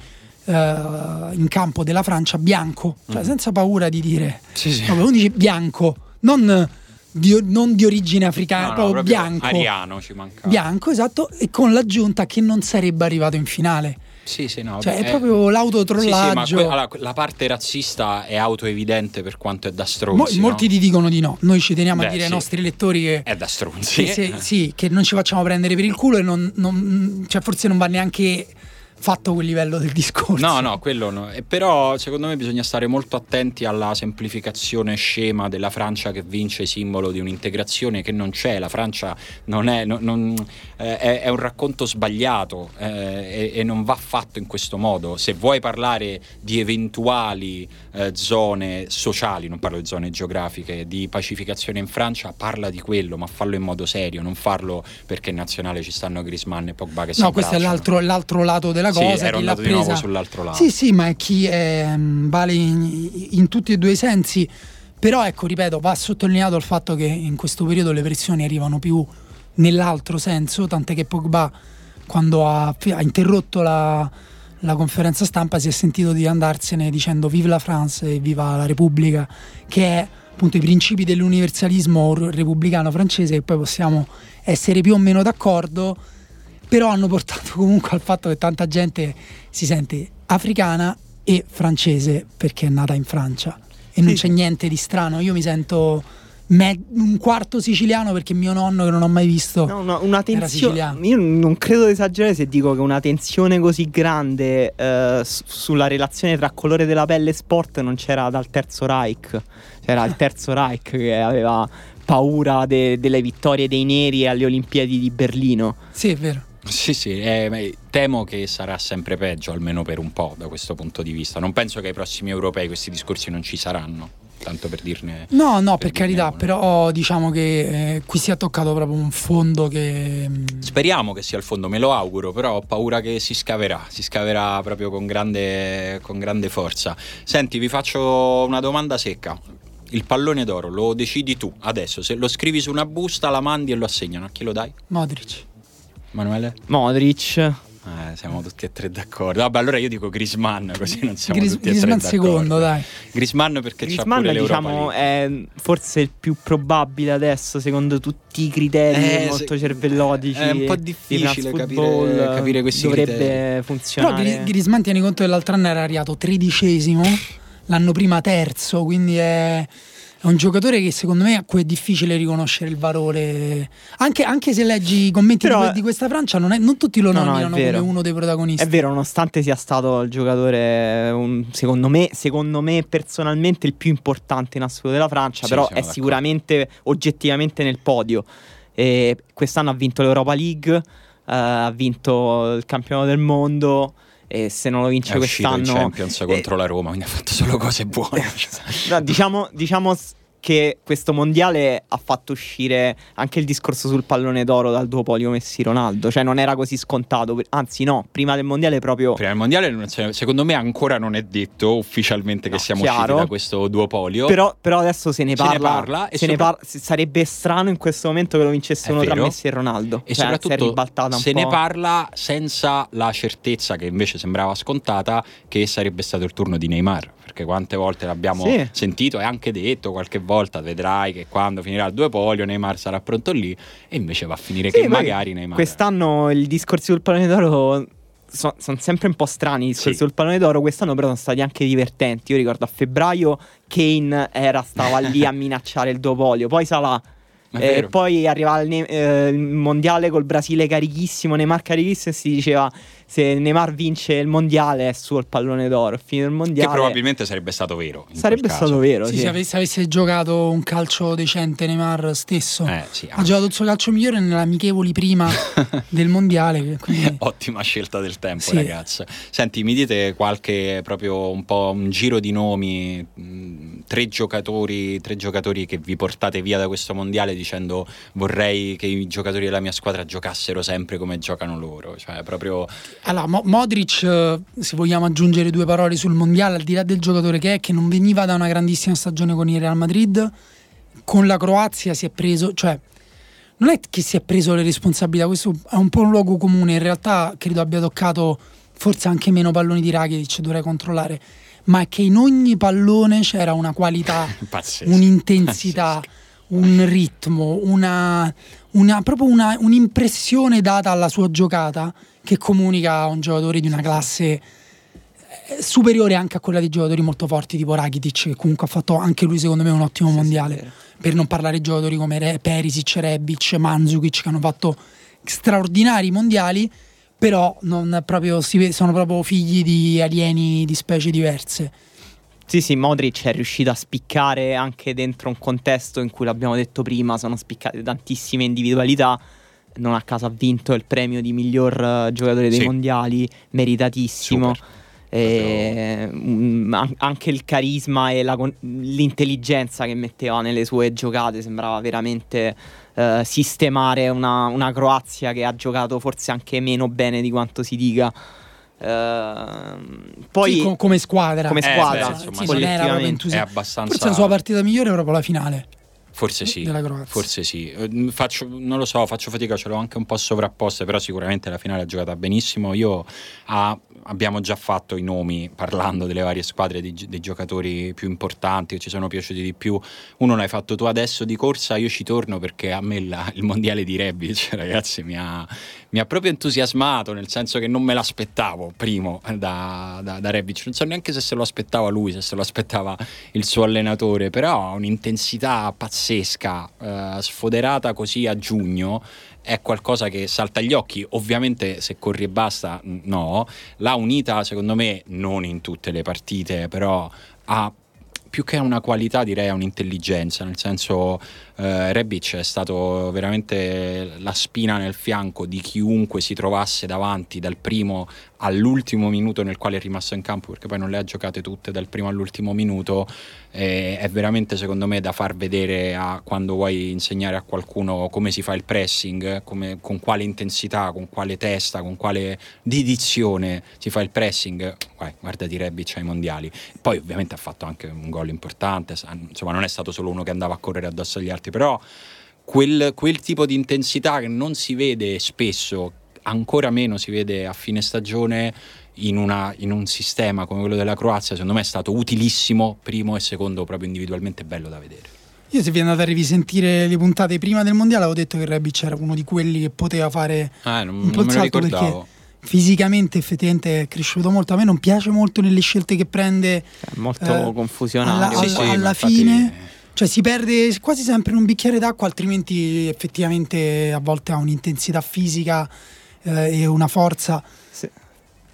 Uh, in campo della Francia bianco, cioè mm. senza paura di dire sì, sì. No, 11 bianco, non di, non di origine africana, no, proprio, proprio bianco. Ariano ci mancava. Bianco, esatto, e con l'aggiunta che non sarebbe arrivato in finale. Sì, sì, no. Cioè, è, è proprio l'autotrollaggio. Sì, sì, que- allora, la parte razzista è autoevidente per quanto è da stronzi. Mo- molti no? ti dicono di no. Noi ci teniamo Beh, a dire sì. ai nostri lettori che. È da stronzi. Che, se, sì, che non ci facciamo prendere per il culo e non, non cioè, forse non va neanche fatto quel livello del discorso. No, no, quello no. E però secondo me bisogna stare molto attenti alla semplificazione scema della Francia che vince simbolo di un'integrazione che non c'è. La Francia non è, non, non, eh, è, un racconto sbagliato eh, e, e, non va fatto in questo modo. Se vuoi parlare di eventuali eh, zone sociali, non parlo di zone geografiche, di pacificazione in Francia, parla di quello, ma fallo in modo serio, non farlo perché in nazionale ci stanno Grisman e Pogba che si No, questo è l'altro, l'altro lato della cosa. Sì, ero andato di nuovo sull'altro lato. Sì, sì, ma è chi è, mm, vale in, in tutti e due i sensi. Però ecco, ripeto, va sottolineato il fatto che in questo periodo le pressioni arrivano più nell'altro senso, tant'è che Pogba quando ha, ha interrotto la, la, conferenza stampa si è sentito di andarsene dicendo vive la France e viva la Repubblica, che è appunto i principi dell'universalismo repubblicano francese che poi possiamo essere più o meno d'accordo però hanno portato *laughs* comunque al fatto che tanta gente si sente africana e francese perché è nata in Francia e non c'è niente di strano. Io mi sento me- un quarto siciliano perché mio nonno che non ho mai visto no, una, una tensione io non credo di esagerare se dico che una tensione così grande eh, sulla relazione tra colore della pelle e sport non c'era dal terzo Reich c'era il terzo *laughs* Reich che aveva paura de- delle vittorie dei neri alle Olimpiadi di Berlino. Sì, è vero. Sì, sì, eh, temo che sarà sempre peggio, almeno per un po' da questo punto di vista. Non penso che ai prossimi europei questi discorsi non ci saranno, tanto per dirne. No, no, per, per carità, dirne però diciamo che eh, qui si è toccato proprio un fondo che... mm, Speriamo che sia il fondo, me lo auguro, però ho paura che si scaverà, si scaverà proprio con grande, con grande forza. Senti, vi faccio una domanda secca. Il pallone d'oro lo decidi tu adesso, se lo scrivi su una busta, la mandi e lo assegnano, a chi lo dai? Modric. Manuele? Modric. Eh, siamo tutti e tre d'accordo. Vabbè, allora io dico Grisman, così non siamo Gris- tutti e Griezmann tre d'accordo. secondo, dai. Grisman perché c'ha Griezmann pure l'Europa diciamo League. è forse il più probabile adesso secondo tutti i criteri Eh, molto se- cervellotici è un po' di difficile France capire- capire questi dovrebbe criteri. Però funzionare Gri- Griezmann tieni conto che l'altro anno era arrivato tredicesimo, l'anno prima terzo, quindi è, è un giocatore che secondo me a cui è difficile riconoscere il valore. Anche, anche se leggi i commenti Però- di, que- di questa Francia, non, è- non tutti lo No, no, nominano come uno dei protagonisti. È vero, nonostante sia stato il giocatore, un- secondo, me, secondo me personalmente il più importante in assoluto della Francia, Sì, però è d'accordo. sicuramente oggettivamente nel podio. E quest'anno ha vinto l'Europa League, eh, ha vinto il campionato del mondo e se non lo vince è uscito in quest'anno... Champions eh, contro la Roma, quindi ha fatto solo cose buone. *laughs* No, diciamo, diciamo che questo mondiale ha fatto uscire anche il discorso sul pallone d'oro dal duopolio Messi-Ronaldo, cioè non era così scontato, anzi no, prima del mondiale proprio... Prima del mondiale, secondo me, ancora non è detto ufficialmente che No, siamo chiaro. usciti da questo duopolio. Però, però adesso se ne Se ne parla, parla e se ne sopra- par- se- sarebbe strano in questo momento che lo vincesse È uno tra. Messi e Ronaldo. E Cioè, si è soprattutto se po'. ne parla senza la certezza che invece sembrava scontata che sarebbe stato il turno di Neymar. Perché quante volte l'abbiamo Sì. sentito e anche detto qualche volta, vedrai che quando finirà il duopolio Neymar sarà pronto lì e invece va a finire Sì, che magari Neymar... Quest'anno i discorsi sul pallone d'oro sono sempre un po' strani. I discorsi Sì. sul pallone d'oro quest'anno però sono stati anche divertenti. Io ricordo a febbraio Kane era, stava lì a *laughs* minacciare il duopolio, poi Salah. È Eh, poi arriva il, ne- eh, il mondiale col Brasile carichissimo, Neymar carichissimo e si diceva se Neymar vince il mondiale è suo il pallone d'oro. Il Che mondiale probabilmente sarebbe stato vero. sarebbe stato vero. Sì, sì. Se, avesse, se avesse giocato un calcio decente Neymar stesso, Eh, sì, ha giocato il suo calcio migliore nelle amichevoli prima *laughs* del mondiale. che quindi- Ottima scelta del tempo, Sì. ragazzi. Senti, mi dite qualche proprio un po' un giro di nomi, mh, tre giocatori, tre giocatori che vi portate via da questo mondiale dicendo vorrei che i giocatori della mia squadra giocassero sempre come giocano loro. Cioè, proprio Allora, Mo- Modric, eh, se vogliamo aggiungere due parole sul mondiale, al di là del giocatore che è, che non veniva da una grandissima stagione con il Real Madrid, con la Croazia si è preso, cioè non è che si è preso le responsabilità, questo è un po' un luogo comune, in realtà credo abbia toccato forse anche meno palloni di Rakitic, dovrei controllare, ma è che in ogni pallone c'era una qualità, *laughs* pazzesco. un'intensità, un ritmo, una, una- proprio una- un'impressione data alla sua giocata che comunica a un giocatore di una classe eh, superiore anche a quella di giocatori molto forti tipo Rakitic che comunque ha fatto anche lui secondo me un ottimo Sì, sì, mondiale vero. per non parlare di giocatori come Re- Perisic, Rebic, Mandzukic che hanno fatto straordinari mondiali però non proprio, sono proprio figli di alieni di specie diverse Sì, sì, Modric è riuscito a spiccare anche dentro un contesto in cui l'abbiamo detto prima, sono spiccate tantissime individualità. Non a caso ha vinto il premio di miglior eh, giocatore dei Sì. mondiali, meritatissimo. E, mm, an- anche il carisma e la l'intelligenza che metteva nelle sue giocate sembrava veramente eh, sistemare una, una Croazia che ha giocato forse anche meno bene di quanto si dica. Ehm, poi Sì, co- come squadra come Eh, squadra, beh, insomma, sì, non era proprio abbastanza... forse la sua partita migliore è proprio la finale Forse sì, forse sì. Eh, Faccio, non lo so, faccio fatica, ce l'ho anche un po' sovrapposte, però sicuramente la finale ha giocata benissimo. Io ah, abbiamo già fatto i nomi parlando delle varie squadre di- dei giocatori più importanti che ci sono piaciuti di più. Uno l'hai fatto tu adesso di corsa, io ci torno perché a me la- il mondiale di Rebic, *laughs* ragazzi, mi ha, mi ha proprio entusiasmato, nel senso che non me l'aspettavo primo eh, da, da, da Rebic. Non so neanche se se lo aspettava lui, se se lo aspettava il suo allenatore, però ha un'intensità pazzesca, eh, sfoderata così a giugno. È qualcosa che salta agli occhi, ovviamente se corri e basta, no. L'ha unita, secondo me, non in tutte le partite, però ha più che una qualità direi un'intelligenza, nel senso eh, Rebic è stato veramente la spina nel fianco di chiunque si trovasse davanti dal primo all'ultimo minuto nel quale è rimasto in campo, perché poi non le ha giocate tutte dal primo all'ultimo minuto, eh, è veramente secondo me da far vedere a quando vuoi insegnare a qualcuno come si fa il pressing, come, con quale intensità, con quale testa, con quale dedizione si fa il pressing, Vai, guardati Rebic ai mondiali. Poi ovviamente ha fatto anche un gol importante, insomma non è stato solo uno che andava a correre addosso agli altri, però quel, quel tipo di intensità che non si vede spesso, ancora meno si vede a fine stagione in, una, in, un sistema come quello della Croazia, secondo me è stato utilissimo, primo e secondo proprio individualmente bello da vedere. Io se vi andate a rivisentire le puntate prima del mondiale avevo detto che Rebic era uno di quelli che poteva fare eh, non, un po' non me lo ricordavo fisicamente effettivamente è cresciuto molto. A me non piace molto nelle scelte che prende. È molto eh, confusionario. Alla, sì, alla, alla fine. Cioè si perde quasi sempre un bicchiere d'acqua, altrimenti effettivamente a volte ha un'intensità fisica eh, e una forza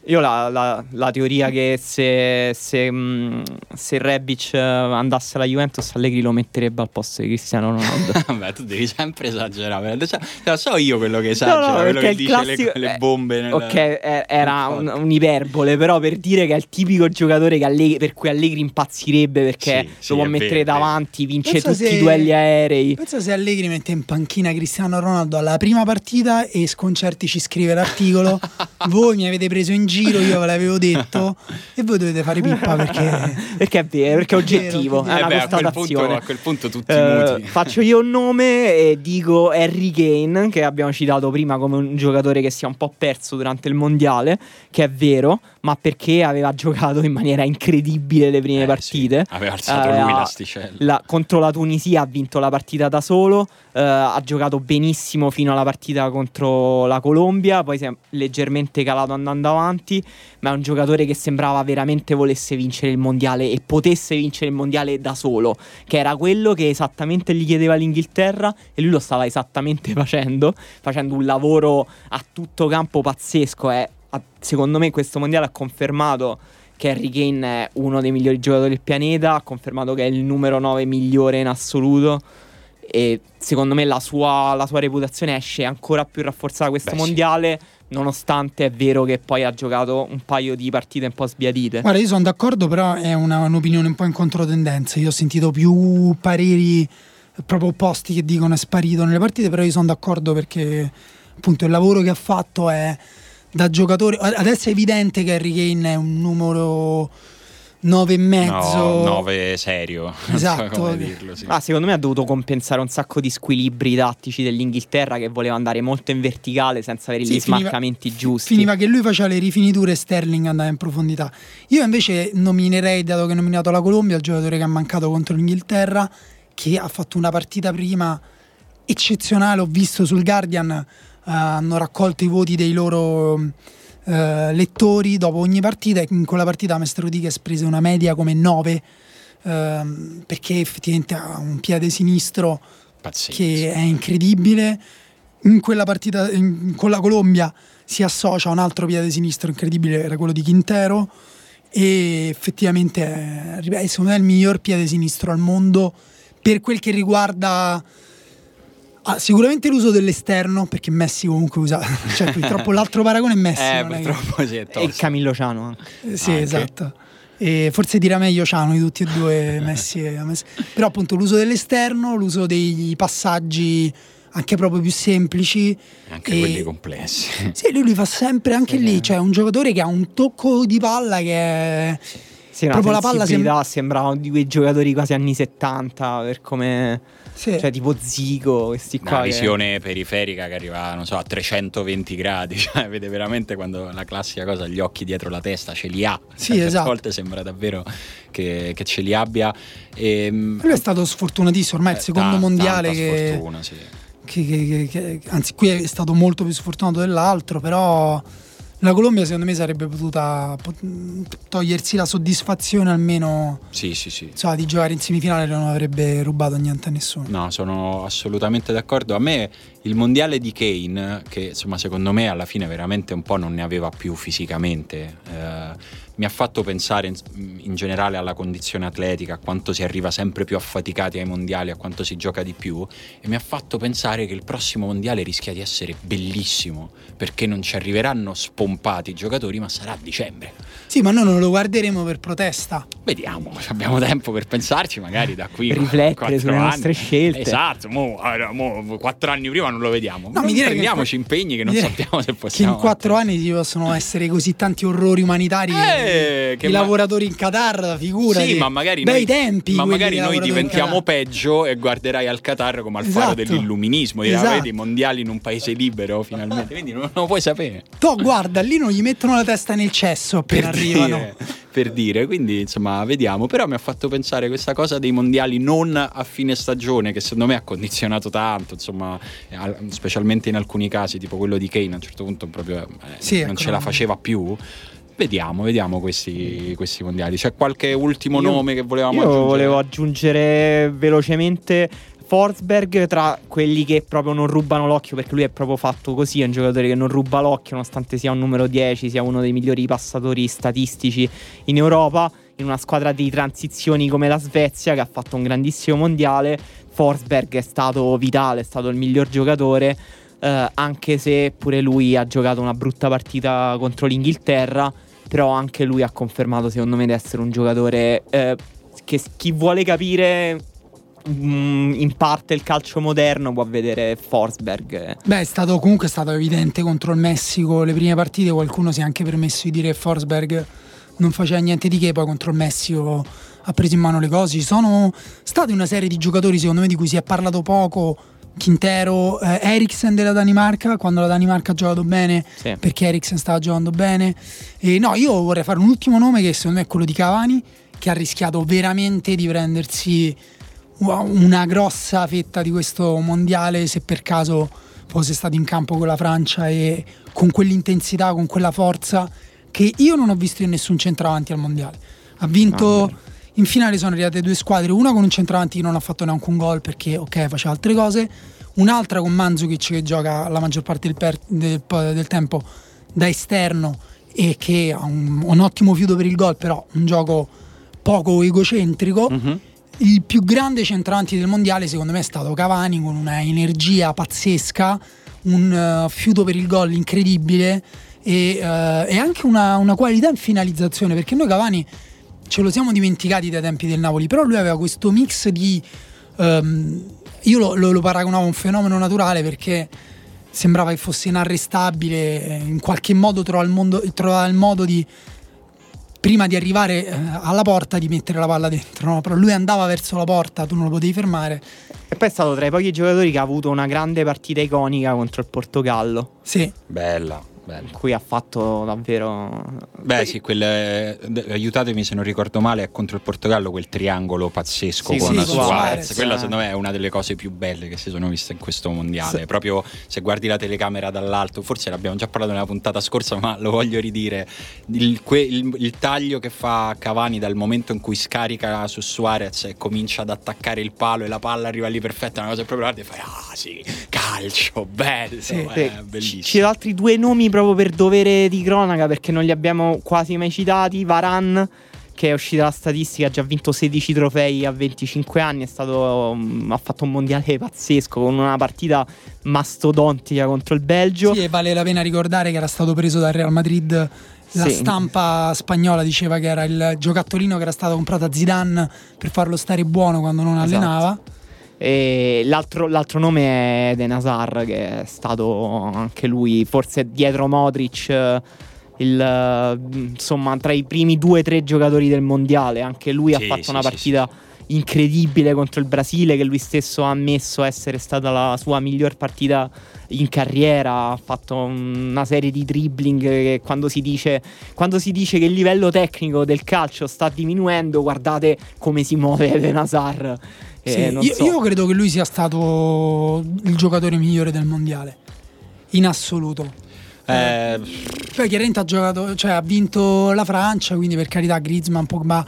io la, la, la, teoria che se, se, mh, se Rebic andasse alla Juventus Allegri lo metterebbe al posto di Cristiano Ronaldo. *laughs* Vabbè, tu devi sempre esagerare. Cioè, lo so io quello che esagera, no, no, quello che dice classico, le, le, bombe. Nella... Ok, era un, un'iperbole, però per dire che è il tipico giocatore Allegri, per cui Allegri impazzirebbe perché sì, lo sì, può mettere vero, davanti, vince pensa tutti se, i duelli aerei. Pensa se Allegri mette in panchina Cristiano Ronaldo alla prima partita e Sconcerti ci scrive l'articolo. *laughs* Voi mi avete preso in giro giro io ve l'avevo detto *laughs* e voi dovete fare pippa perché *laughs* perché è vero, perché è oggettivo, è, è una beh, constatazione. A quel, punto, a quel punto tutti uh, muti. Faccio io un nome e dico Harry Kane che abbiamo citato prima come un giocatore che si è un po' perso durante il mondiale, che è vero, ma perché aveva giocato in maniera incredibile le prime eh, partite. Sì, aveva alzato uh, lui l'asticella. La, contro la Tunisia ha vinto la partita da solo, uh, ha giocato benissimo fino alla partita contro la Colombia, poi si è leggermente calato andando avanti, ma è un giocatore che sembrava veramente volesse vincere il mondiale e potesse vincere il mondiale da solo, che era quello che esattamente gli chiedeva l'Inghilterra e lui lo stava esattamente *laughs* facendo, facendo un lavoro a tutto campo pazzesco. Eh secondo me questo mondiale ha confermato che Harry Kane è uno dei migliori giocatori del pianeta, ha confermato che è il numero 9 migliore in assoluto e secondo me la sua, la sua reputazione esce ancora più rafforzata questo Beh, mondiale. Sì. Nonostante è vero che poi ha giocato un paio di partite un po' sbiadite. Guarda, io sono d'accordo, però è una, un'opinione un po' in controtendenza. Io ho sentito più pareri proprio opposti che dicono è sparito nelle partite, però io sono d'accordo perché appunto il lavoro che ha fatto è da giocatore. Adesso è evidente che Harry Kane è un numero 9 e mezzo. No, 9 serio. Esatto. dirlo, sì. ah, secondo me ha dovuto compensare un sacco di squilibri tattici dell'Inghilterra che voleva andare molto in verticale senza avere sì, gli finiva, smarcamenti giusti. Finiva che lui faceva le rifiniture e Sterling andava in profondità. Io invece nominerei, dato che ho nominato la Colombia, il giocatore che ha mancato contro l'Inghilterra, che ha fatto una partita prima eccezionale, ho visto sul Guardian eh, hanno raccolto i voti dei loro uh, lettori dopo ogni partita e in quella partita Maestro Rodriguez prese una media come 9 uh, ehm, perché effettivamente ha un piede sinistro Pazienza. che è incredibile in quella partita in, con la Colombia si associa a un altro piede sinistro incredibile era quello di Quintero e effettivamente è, secondo me è il miglior piede sinistro al mondo per quel che riguarda Ah, sicuramente l'uso dell'esterno, perché Messi comunque usa. *laughs* Cioè, purtroppo l'altro paragone è Messi. Eh, purtroppo che... sì, è E Camillo Ciano anche. Eh, sì, anche. esatto. E forse dirà meglio Ciano di tutti e due *laughs* Messi e Messi. Però appunto l'uso dell'esterno, l'uso dei passaggi anche proprio più semplici. Anche e... quelli complessi. Sì, lui li fa sempre anche sì, lì. Cioè, un giocatore che ha un tocco di palla che è. Sì, proprio la palla sembra... sembrava di quei giocatori quasi anni 70 per come sì. Cioè, tipo Zico, questi qua. Una visione che... periferica che arriva, non so, a 320 gradi. *laughs* Cioè, vede veramente quando la classica cosa, gli occhi dietro la testa, ce li ha. Sì, cioè, esatto. A volte sembra davvero che, che ce li abbia. E, ehm, Lui è stato sfortunatissimo, ormai è il eh, secondo t- mondiale che... Sfortuna, sì. Che, che, che, anzi, qui è stato molto più sfortunato dell'altro, però la Colombia secondo me sarebbe potuta togliersi la soddisfazione almeno sì, sì, sì. So, di giocare in semifinale non avrebbe rubato niente a nessuno. No, sono assolutamente d'accordo. A me il mondiale di Kane, che insomma secondo me alla fine veramente un po' non ne aveva più fisicamente, eh, mi ha fatto pensare in, in, generale alla condizione atletica, a quanto si arriva sempre più affaticati ai mondiali, a quanto si gioca di più e mi ha fatto pensare che il prossimo mondiale rischia di essere bellissimo perché non ci arriveranno spompati i giocatori ma sarà a dicembre. Sì, ma noi non lo guarderemo per protesta. Vediamo, *laughs* abbiamo tempo per pensarci magari da qui. Riflettere sulle anni. nostre scelte. Esatto, mo, mo, quattro anni prima non lo vediamo. No, mi direi prendiamoci che, impegni che non sappiamo se possiamo. Che in quattro anni ci possono essere così tanti orrori umanitari. Eh, eh, i ma... lavoratori in Qatar, figura. Sì, ma magari bei noi, tempi. Ma magari noi diventiamo peggio e guarderai al Qatar come al esatto. faro dell'illuminismo. Dirà, esatto. vedi, mondiali in un paese libero finalmente. Quindi non, lo puoi sapere. *laughs* To, guarda, lì non gli mettono la testa nel cesso appena per arrivano. Dire, per dire, quindi insomma, vediamo. Però mi ha fatto pensare questa cosa dei mondiali non a fine stagione, che secondo me ha condizionato tanto, insomma, specialmente in alcuni casi, tipo quello di Kane a un certo punto proprio eh, sì, non ecco, ce la faceva più. Vediamo, vediamo questi, questi mondiali. C'è qualche ultimo io, nome che volevamo io aggiungere? volevo aggiungere velocemente Forsberg tra quelli che proprio non rubano l'occhio perché lui è proprio fatto così, è un giocatore che non ruba l'occhio nonostante sia un numero 10, sia uno dei migliori passatori statistici in Europa, in una squadra di transizioni come la Svezia che ha fatto un grandissimo mondiale. Forsberg è stato vitale, è stato il miglior giocatore. Eh, anche se pure lui ha giocato una brutta partita contro l'Inghilterra, però anche lui ha confermato secondo me di essere un giocatore eh, che chi vuole capire mm, in parte il calcio moderno può vedere Forsberg. Beh, è stato comunque è stato evidente contro il Messico le prime partite, qualcuno si è anche permesso di dire Forsberg non faceva niente di che, poi contro il Messico ha preso in mano le cose. Ci sono state una serie di giocatori secondo me di cui si è parlato poco Quintero, eh, Eriksen della Danimarca, quando la Danimarca ha giocato bene, sì. perché Eriksen stava giocando bene. E no, io vorrei fare un ultimo nome che secondo me è quello di Cavani, che ha rischiato veramente di prendersi una grossa fetta di questo mondiale se per caso fosse stato in campo con la Francia e con quell'intensità, con quella forza che io non ho visto in nessun centravanti al mondiale. Ha vinto... Oh, in finale sono arrivate due squadre, una con un centravanti che non ha fatto neanche un gol perché ok faceva altre cose, un'altra con Mandzukic che gioca la maggior parte del, per- del, del tempo da esterno e che ha un, un, ottimo fiuto per il gol, però un gioco poco egocentrico. Mm-hmm. Il più grande centravanti del mondiale secondo me è stato Cavani con una energia pazzesca, un uh, fiuto per il gol incredibile e, uh, e anche una, una qualità in finalizzazione perché noi Cavani ce lo siamo dimenticati dai tempi del Napoli, però lui aveva questo mix di... Um, io lo, lo, lo, paragonavo a un fenomeno naturale perché sembrava che fosse inarrestabile, in qualche modo trovava il, mondo, trovava il modo di, prima di arrivare eh, alla porta, di mettere la palla dentro, no? però lui andava verso la porta, tu non lo potevi fermare. E poi è stato tra i pochi giocatori che ha avuto una grande partita iconica contro il Portogallo. Sì. Bella. Bello. cui ha fatto davvero. Beh, sì, quelle, aiutatemi se non ricordo male, è contro il Portogallo quel triangolo pazzesco sì, con sì, Suarez. Suarez. Quella, secondo me, è una delle cose più belle che si sono viste in questo mondiale. Sì. Proprio se guardi la telecamera dall'alto, forse l'abbiamo già parlato nella puntata scorsa, ma lo voglio ridire. Il, il, il taglio che fa Cavani dal momento in cui scarica su Suarez e comincia ad attaccare il palo e la palla arriva lì perfetta, una cosa proprio guardi e fai, ah sì, calcio, bello, sì, è bellissimo. Ci sono altri due nomi proprio per dovere di cronaca perché non li abbiamo quasi mai citati. Varan, che è uscita la statistica, ha già vinto 16 trofei a 25 anni, stato, um, ha fatto un mondiale pazzesco con una partita mastodontica contro il Belgio. Sì, e vale la pena ricordare che era stato preso dal Real Madrid. La sì. stampa spagnola diceva che era il giocattolino che era stato comprato a Zidane per farlo stare buono quando non esatto. allenava. E l'altro, l'altro nome è De Nazar, che è stato anche lui, forse dietro Modric, il, insomma, tra i primi due o tre giocatori del mondiale. Anche lui sì, ha fatto sì, una partita sì, incredibile contro il Brasile, che lui stesso ha ammesso essere stata la sua miglior partita in carriera. Ha fatto una serie di dribbling che quando si dice, quando si dice che il livello tecnico del calcio sta diminuendo, guardate come si muove *laughs* De Nazar sì, io, so. io, credo che lui sia stato il giocatore migliore del mondiale, in assoluto. Eh... Poi chiaramente ha giocato, cioè ha vinto la Francia, quindi per carità Griezmann, Pogba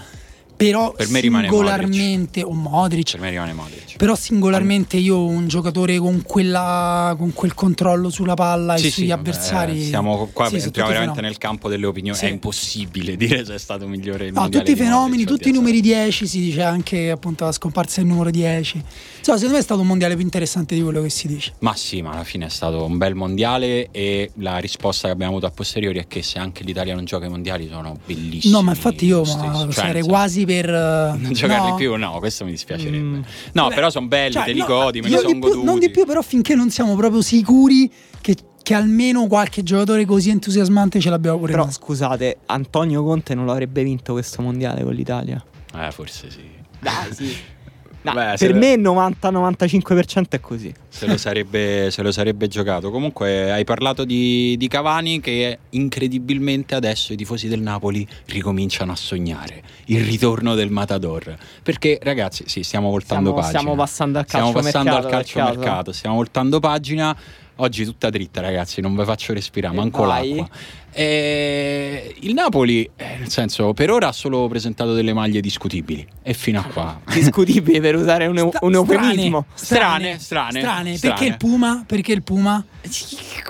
però Per singolarmente o Modric Per me rimane Modric. però singolarmente io un giocatore con, quella, con quel controllo sulla palla Sì, e sì, sugli vabbè, avversari siamo qua Sì, entriamo veramente fenomeni. nel campo delle opinioni. Sì. È impossibile dire se è stato migliore il No, tutti i fenomeni, Modric tutti i numeri 10, si dice anche appunto la scomparsa del numero 10. Insomma, secondo me è stato un mondiale più interessante di quello che si dice. Ma sì, ma alla fine è stato un bel mondiale e la risposta che abbiamo avuto a posteriori è che se anche l'Italia non gioca ai mondiali sono bellissimi. No, ma infatti io ma, cioè, sarei quasi per... eh, Non giocarli no. più? No, questo mi dispiacerebbe. Mm. No, Vabbè, però sono belli, Cioè, te li no, godi, me li sono goduti. Non di più, però finché non siamo proprio sicuri che, che almeno qualche giocatore così entusiasmante ce l'abbiamo pure Però noi. scusate, Antonio Conte non lo avrebbe vinto questo mondiale con l'Italia. Eh, forse sì. Dai, sì. *laughs* Dai, Beh, per me il 90-95% è così. Se lo, sarebbe, se lo sarebbe giocato. Comunque hai parlato di, di Cavani che incredibilmente adesso i tifosi del Napoli ricominciano a sognare il ritorno del Matador. Perché ragazzi, sì, stiamo voltando Stiamo, pagina. stiamo passando al Stiamo calciomercato. passando al per caso. calciomercato, stiamo voltando pagina. Oggi tutta dritta, ragazzi, non vi faccio respirare, E manco l'acqua. Eh, il Napoli, eh, nel senso, per ora ha solo presentato delle maglie discutibili. E fino a qua. *laughs* Discutibile per usare un, Sta- un eufemismo. Strane, strane, strane. Perché il Puma? Perché il Puma?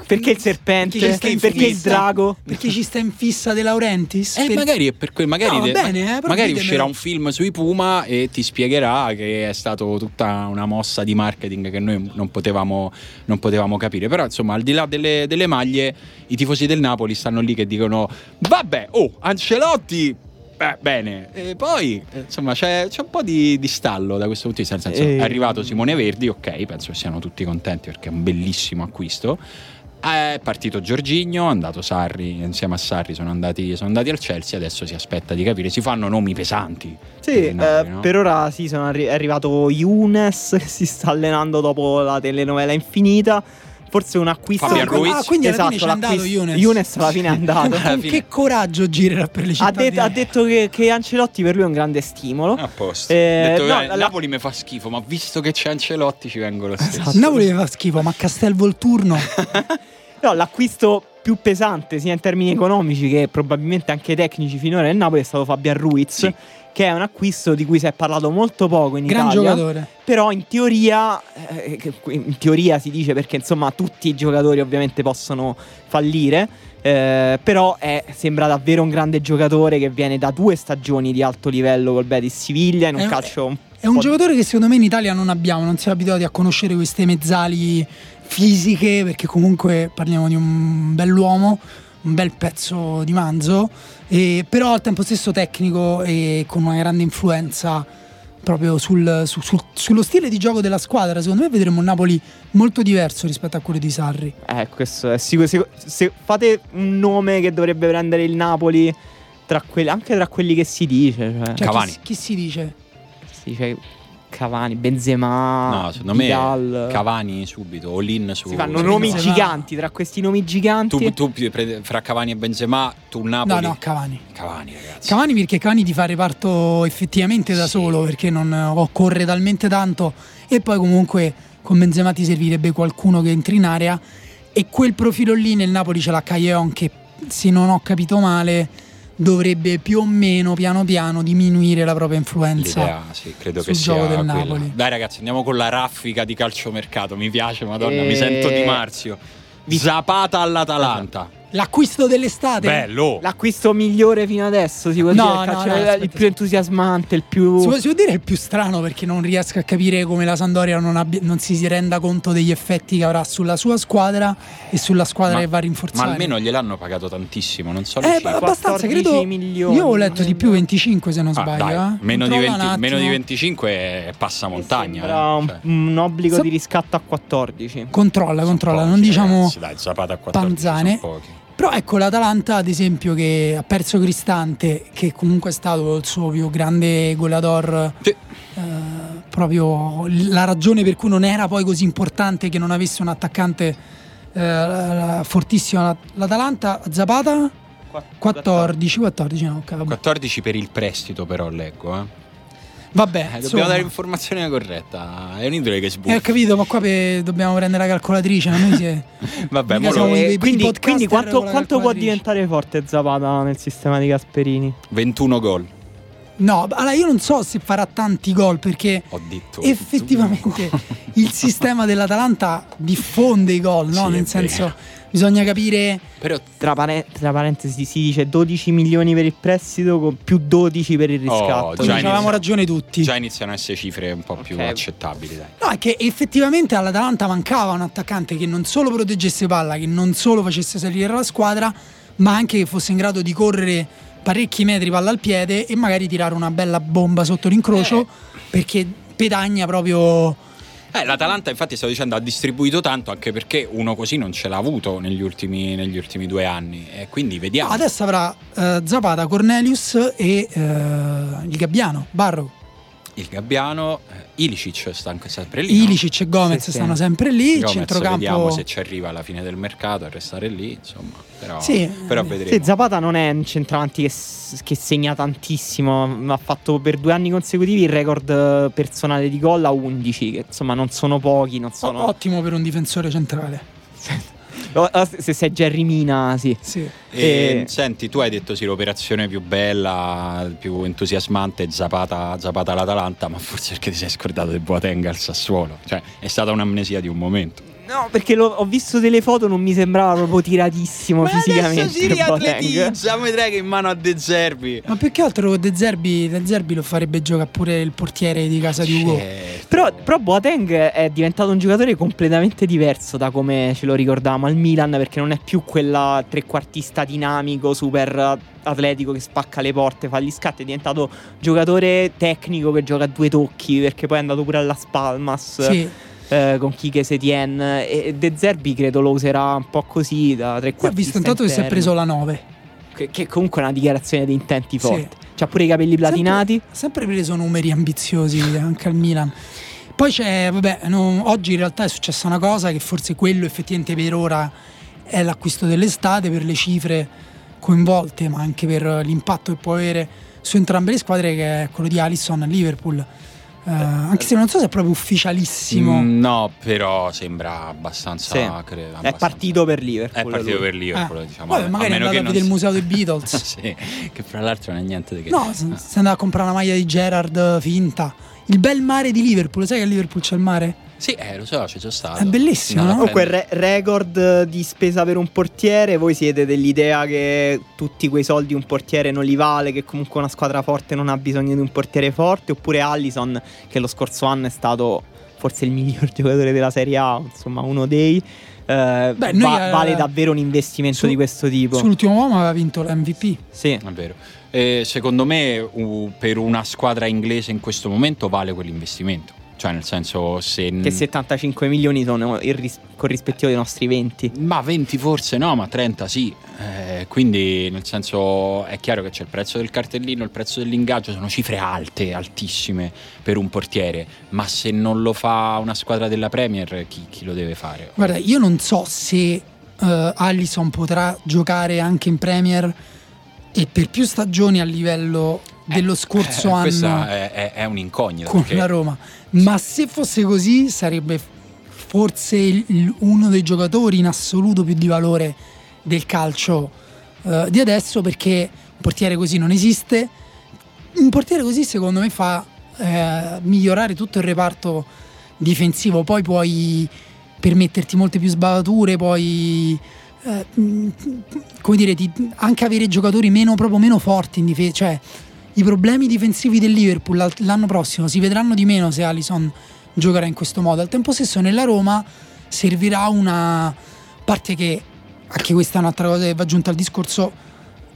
Perché il serpente? Perché Perché il drago? Perché ci sta in fissa De Laurentiis? Eh, Per- magari è per quel, magari, No, va de- bene, eh, magari uscirà un film sui Puma e ti spiegherà che è stata tutta una mossa di marketing che noi non potevamo, non potevamo capire. Però, insomma, al di là delle, delle maglie, i tifosi del Napoli stanno lì che dicono: Vabbè, oh, Ancelotti. Beh, bene, e poi eh, insomma c'è, c'è un po' di, di stallo da questo punto di vista. Senso, Eh. è arrivato Simone Verdi, ok, penso che siano tutti contenti perché è un bellissimo acquisto. È partito Giorginio, è andato Sarri, insieme a Sarri sono andati, sono andati al Chelsea, adesso si aspetta di capire, si fanno nomi pesanti. Sì, per Napoli, eh, no? per ora sì, sono arri- è arrivato Younes *laughs* che si sta allenando dopo la telenovela infinita. Forse un acquisto Fabian con- Ruiz. Ah, quindi alla esatto, c'è andato Younes. Younes alla fine è andato. Con, Alla che coraggio girerà per le città ha, det- di- ha detto che, che Ancelotti per lui è un grande stimolo. A posto. Eh, Ha detto, no, "Eh, la- Napoli mi fa schifo, ma visto che c'è Ancelotti ci vengo lo stesso. Esatto. Napoli fa schifo, ma Castel Volturno *laughs* No, l'acquisto più pesante sia in termini economici che probabilmente anche tecnici finora del Napoli è stato Fabian Ruiz. Sì. Che è un acquisto di cui si è parlato molto poco in gran Italia. giocatore. Però in teoria, eh, in teoria si dice perché insomma tutti i giocatori ovviamente possono fallire. eh, però è- sembra davvero un grande giocatore che viene da due stagioni di alto livello col Betis Siviglia in un È calcio un È un giocatore che secondo me in Italia non abbiamo, non siamo abituati a conoscere queste mezzali fisiche, perché comunque parliamo di un bell'uomo, un bel pezzo di manzo, e- però al tempo stesso tecnico e con una grande influenza proprio sul- su- sul- sullo stile di gioco della squadra. Secondo me vedremo un Napoli molto diverso rispetto a quello di Sarri. Eh, questo è sicuro. se, se fate un nome che dovrebbe prendere il Napoli, tra quelli, anche tra quelli che si dice, cioè, Cioè, Cavani. Chi, chi si dice? si dice Cavani, Benzema, No, secondo me Vidal. Cavani subito, all-in su Si fanno nomi Benzema. giganti, tra questi nomi giganti. Tu, tu fra Cavani e Benzema, tu No, Napoli. no, Cavani. Cavani, ragazzi. Cavani perché Cavani ti fa reparto effettivamente da Sì. solo perché non oh, corre talmente tanto e poi comunque con Benzema ti servirebbe qualcuno che entri in area e quel profilo lì nel Napoli ce l'ha Caglion che se non ho capito male dovrebbe più o meno piano piano diminuire la propria influenza. L'idea, sì, credo sul che sia gioco del quella. Napoli. Dai ragazzi, andiamo con la raffica di calciomercato. Mi piace, madonna, Eh, mi sento di Marzio. Zapata all'Atalanta. L'acquisto dell'estate? Bello. L'acquisto migliore fino adesso, si può No, dire, no, il, calcio- no, il aspetta, più entusiasmante, il più... Si può, si può dire il più strano perché non riesco a capire come la Sandoria non, abbia- non si renda conto degli effetti che avrà sulla sua squadra e sulla squadra Ma- che va a rinforzare. Ma almeno gliel'hanno pagato tantissimo, non so le Eh, cifre. ma abbastanza, 14 credo. milioni. Io ho letto di più 25 se non Ah, sbaglio. dai, eh. meno, di Controlla 20 un meno di attimo. 25 è passamontagna. Sembra eh, un, cioè. un obbligo Sa- di riscatto a 14. Controlla, controlla, pochi, non diciamo. ragazzi, dai, Zapata a 14 panzane. Però ecco l'Atalanta, ad esempio, che ha perso Cristante, che comunque è stato il suo più grande goleador. Sì. eh, proprio la ragione per cui non era poi così importante che non avesse un attaccante eh, fortissimo l'Atalanta Zapata 14 14 no ok, vabbè. 14 per il prestito, però leggo. Eh. Vabbè Eh, dobbiamo insomma. dare l'informazione corretta. È un'idole che Eh, ho sbuffa. capito, ma qua pe- dobbiamo prendere la calcolatrice. ma Noi si è... *laughs* Vabbè, mo siamo Eh, i quindi, quindi quanto, quanto può diventare forte Zapata nel sistema di Gasperini? 21 gol. No, allora io non so se farà tanti gol perché Ho detto effettivamente *laughs* il sistema dell'Atalanta diffonde i gol, no? Sì, Nel senso, vero. bisogna capire Però Tra, pare- tra parentesi si dice 12 milioni per il prestito con più 12 per il Oh, riscatto. Quindi inizia- avevamo ragione tutti. già iniziano a essere cifre un po' più Ok. accettabili, dai. No, è che effettivamente all'Atalanta mancava un attaccante che non solo proteggesse palla, che non solo facesse salire la squadra, ma anche che fosse in grado di correre parecchi metri palla al piede e magari tirare una bella bomba sotto l'incrocio Eh. perché Pedagna proprio Eh, L'Atalanta, infatti, stavo dicendo, ha distribuito tanto anche perché uno così non ce l'ha avuto negli ultimi, negli ultimi due anni. E quindi vediamo. adesso avrà eh, Zapata, Cornelius e eh, il Gabbiano, Barro. Il Gabbiano, eh, Ilicic sta anche sempre lì. no? Ilicic e Gomez Sì, sì. stanno sempre lì, il Gomez, centrocampo Vediamo se ci arriva alla fine del mercato a restare lì. Insomma, però, Sì. però vedremo. Sì, Zapata non è un centravanti che, che segna tantissimo, ma ha fatto per due anni consecutivi il record eh, personale di gol a 11, che insomma non sono pochi, non sono... ottimo per un difensore centrale. *laughs* Oh, oh, se sei Jerry Mina, sì. Sì. E, E- Senti, tu hai detto sì, l'operazione più bella, più entusiasmante è Zapata, Zapata all'Atalanta, ma forse perché ti sei scordato di Boateng al Sassuolo. Cioè, è stata un'amnesia di un momento. No, perché l'ho- ho visto delle foto, non mi sembrava proprio tiratissimo fisicamente. *laughs* Boateng. vedrai che in mano a De Zerbi. Ma più che altro De Zerbi, De Zerbi lo farebbe giocare pure il portiere di casa di Ugo. Certo. Però, però Boateng è diventato un giocatore completamente diverso da come ce lo ricordavamo al Milan, perché non è più quella trequartista dinamico, super atletico che spacca le porte, fa gli scatti, è diventato giocatore tecnico che gioca a due tocchi, perché poi è andato pure alla Spalmas. Sì. Eh, con Kike Setien e De Zerbi credo lo userà un po' così da tre Io ho quarti visto intanto che si è preso la 9. che, che comunque è una dichiarazione di intenti Sì. forti c'ha pure i capelli platinati Sempre, sempre preso numeri ambiziosi anche al Milan. Poi c'è, vabbè, no, oggi in realtà è successa una cosa che forse quello effettivamente per ora è l'acquisto dell'estate per le cifre coinvolte, ma anche per l'impatto che può avere su entrambe le squadre, che è quello di Alisson a Liverpool. Eh, anche se non so se è proprio ufficialissimo. Mm, no, però sembra abbastanza. Sì. credo, è abbastanza- partito per È Liverpool partito lui. per Liverpool, Eh, diciamo. vabbè, a magari è andato a vedere il museo dei *laughs* Beatles. sì, che fra l'altro non è niente di che. No, si è andato a comprare una maglia di Gerard finta. Il bel mare di Liverpool, sai che a Liverpool c'è il mare? Sì, eh, lo so, ci sono stato. È bellissimo, No, no? Comunque, re- record di spesa per un portiere. Voi siete dell'idea che tutti quei soldi un portiere non li vale, che comunque una squadra forte non ha bisogno di un portiere forte. Oppure Allison, che lo scorso anno è stato forse il miglior *laughs* giocatore della Serie A, insomma, uno dei. eh, Beh, va- eh, vale davvero un investimento su- di questo tipo. Sull'ultimo uomo aveva vinto l'MVP. Sì. È vero. Eh, secondo me, u- per una squadra inglese in questo momento vale quell'investimento. Cioè, nel senso, se. Che 75 milioni sono il ris- corrispettivo dei nostri 20. Ma 20 forse no, ma 30 sì. Eh, quindi, nel senso, è chiaro che c'è il prezzo del cartellino, il prezzo dell'ingaggio, sono cifre alte, altissime per un portiere. Ma se non lo fa una squadra della Premier, chi, chi lo deve fare? Guarda, io non so se eh, Allison potrà giocare anche in Premier e per più stagioni a livello dello scorso Eh, anno Questa è, è- è un'incognita. con perché- la Roma. Ma se fosse così sarebbe forse il- uno dei giocatori in assoluto più di valore del calcio eh, di adesso perché un portiere così non esiste. Un portiere così secondo me fa eh, migliorare tutto il reparto difensivo, poi puoi permetterti molte più sbavature, poi eh, mh, come dire, ti- anche avere giocatori meno, proprio meno forti in difesa, cioè i problemi difensivi del Liverpool l'anno prossimo si vedranno di meno se Allison giocherà in questo modo. Al tempo stesso nella Roma servirà una parte che anche questa è un'altra cosa che va aggiunta al discorso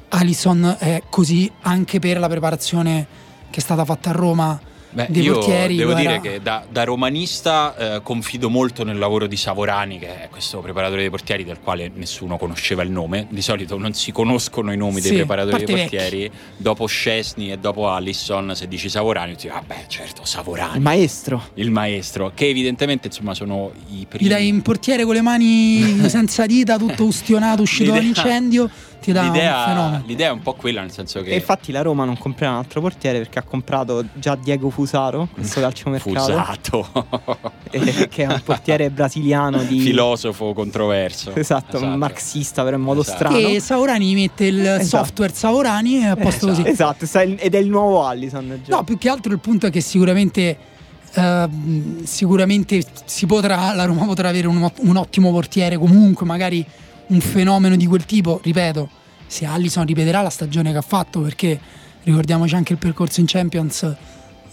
Allison è così anche per la preparazione che è stata fatta a Roma Beh, dei io portieri. devo lo dire che da, da romanista eh, confido molto nel lavoro di Savorani, che è questo preparatore dei portieri del quale nessuno conosceva il nome. Di solito non si conoscono i nomi Sì, dei preparatori dei portieri. Dopo Scesni e dopo Allison, se dici Savorani, tu dici, vabbè, certo, Savorani. Il maestro. il maestro, che evidentemente insomma sono i Gli primi. dai un portiere con le mani *laughs* senza dita, tutto ustionato, uscito dall'incendio, ti dà un l'idea, fenomeno. l'idea è un po' quella, nel senso che E infatti la Roma non comprerà un altro portiere perché ha comprato già Diego Fusaro, questo calciomercato, Fusato, eh, che è un portiere brasiliano di... filosofo controverso. Esatto, un marxista però in modo Esatto. strano. E Saurani mette il Esatto. software Saurani e è a posto così. Esatto, ed è il nuovo Allison. già. No, più che altro il punto è che sicuramente, ehm, sicuramente si potrà, la Roma potrà avere un, un ottimo portiere, comunque magari un fenomeno di quel tipo, ripeto, se Allison ripeterà la stagione che ha fatto, perché ricordiamoci anche il percorso in Champions,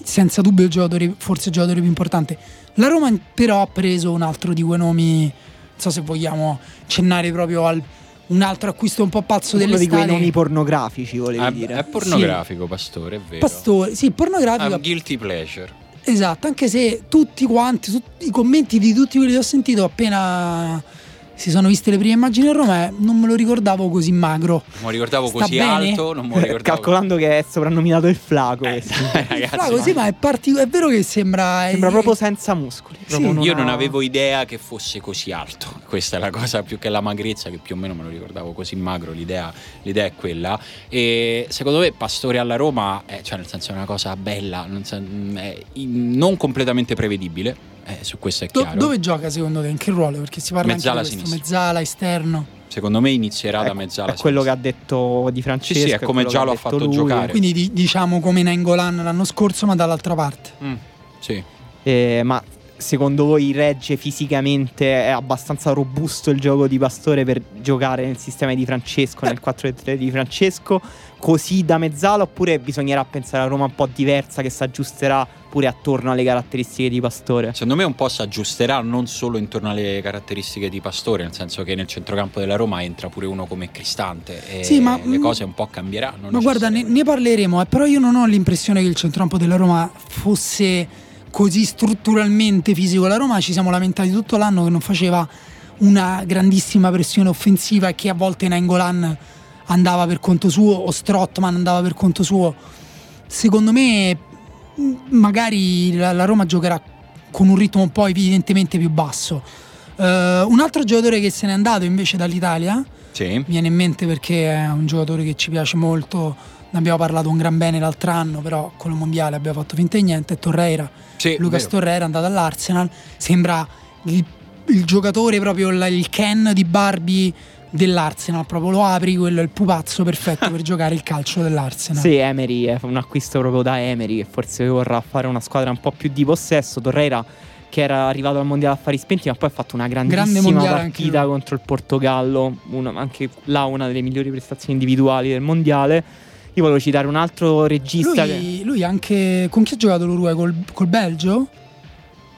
senza dubbio il giocatore, forse il giocatore più importante. La Roma però ha preso un altro di quei nomi, non so se vogliamo accennare proprio al un altro acquisto un po' pazzo Uno di quei dell'estate. nomi pornografici, volevi Ah, dire. è pornografico, Pastore, è vero. Pastore, sì, pornografico. un guilty pleasure. Esatto, anche se tutti quanti, tutti i commenti di tutti quelli che ho sentito appena si sono viste le prime immagini a Roma, eh, non me lo ricordavo così magro. Non mi ricordavo Sta così bene? alto, non me lo ricordavo. Eh, Calcolando che è soprannominato il flaco, Eh, questo. *laughs* ragazzi, Ah, così, ma è, partic- è vero che sembra. sembra eh, proprio senza muscoli. proprio Io non ha- avevo idea che fosse così alto. *laughs* Questa è la cosa più che la magrezza, che più o meno me lo ricordavo così magro. L'idea, l'idea è quella. E secondo me, Pastore alla Roma, è, cioè nel senso è una cosa bella, non, è in- non completamente prevedibile. Eh, su questo è do- chiaro. dove gioca secondo te? In che ruolo? Perché si parla Mezzala anche di questo. sinistra. Mezzala, esterno. Secondo me inizierà da È, mezzala. è quello che ha detto Di Sì, Francesco. sì, è come già lo ha fatto lui. giocare. Quindi di- diciamo come Nengolan l'anno scorso, ma dall'altra parte. Mm, sì. Eh, ma secondo voi regge fisicamente? È abbastanza robusto il gioco di Pastore per giocare nel sistema di Francesco, nel 4-3 di Francesco? Così da mezzala? Oppure bisognerà pensare a Roma un po' diversa che si aggiusterà pure attorno alle caratteristiche di Pastore? Secondo me un po' si aggiusterà non solo intorno alle caratteristiche di Pastore, nel senso che nel centrocampo della Roma entra pure uno come Cristante e Sì, ma- le cose un po' cambieranno. Ma guarda, ne, ne parleremo, eh, però io non ho l'impressione che il centrocampo della Roma fosse così strutturalmente fisico. La Roma ci siamo lamentati tutto l'anno che non faceva una grandissima pressione offensiva e che a volte Nengolan andava per conto suo o Strottman andava per conto suo. Secondo me magari la, la Roma giocherà con un ritmo un po' evidentemente più basso. Eh, un altro giocatore che se n'è andato invece dall'Italia Sì. mi viene in mente perché è un giocatore che ci piace molto. Ne abbiamo parlato un gran bene l'altro anno, però con il mondiale abbiamo fatto finta di niente. È Torreira. Sì, Lucas vero. Torreira è andato all'Arsenal. Sembra il, il giocatore, proprio il Ken di Barbie dell'Arsenal. Proprio lo apri, quello è il pupazzo perfetto per *laughs* giocare il calcio dell'Arsenal. Sì, Emery è un acquisto proprio da Emery che forse vorrà fare una squadra un po' più di possesso. Torreira che era arrivato al mondiale a fari spenti, ma poi ha fatto una grandissima anche partita lui. contro il Portogallo, una- anche là una delle migliori prestazioni individuali del mondiale. Io volevo citare un altro regista che Lui, lui anche. Con chi ha giocato l'Uruguay? Col, col Belgio?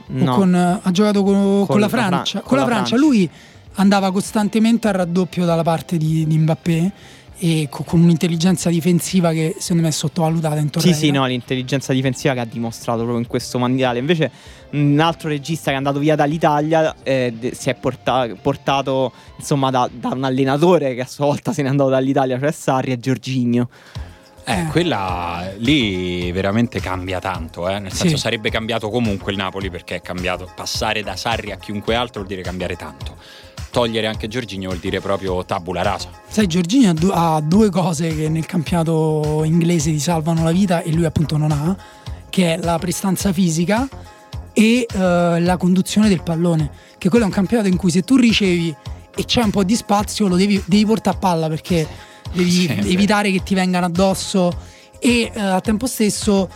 No, con- ha giocato con, con la la Fran- Francia. con Con la. Francia. Lui andava costantemente al raddoppio dalla parte di, di Mbappé e co- con un'intelligenza difensiva che secondo me è sottovalutata in Sì, Torreira. sì, no, l'intelligenza difensiva che ha dimostrato proprio in questo mondiale. Invece, un altro regista che è andato via dall'Italia eh, si è porta- portato insomma da, da un allenatore che a sua volta se n'è andato dall'Italia, cioè Sarri, e Giorginio. Eh, quella lì veramente cambia tanto, eh. nel Sì. senso sarebbe cambiato comunque il Napoli perché è cambiato. Passare da Sarri a chiunque altro vuol dire cambiare tanto. Togliere anche Giorginio vuol dire proprio tabula rasa. Sai, Giorgini ha, du- ha due cose che nel campionato inglese ti salvano la vita e lui appunto non ha, che è la prestanza fisica e eh, la conduzione del pallone. Che quello è un campionato in cui se tu ricevi e c'è un po' di spazio lo devi, devi portare a palla perché devi *laughs* Sì, evitare che ti vengano addosso e eh, al tempo stesso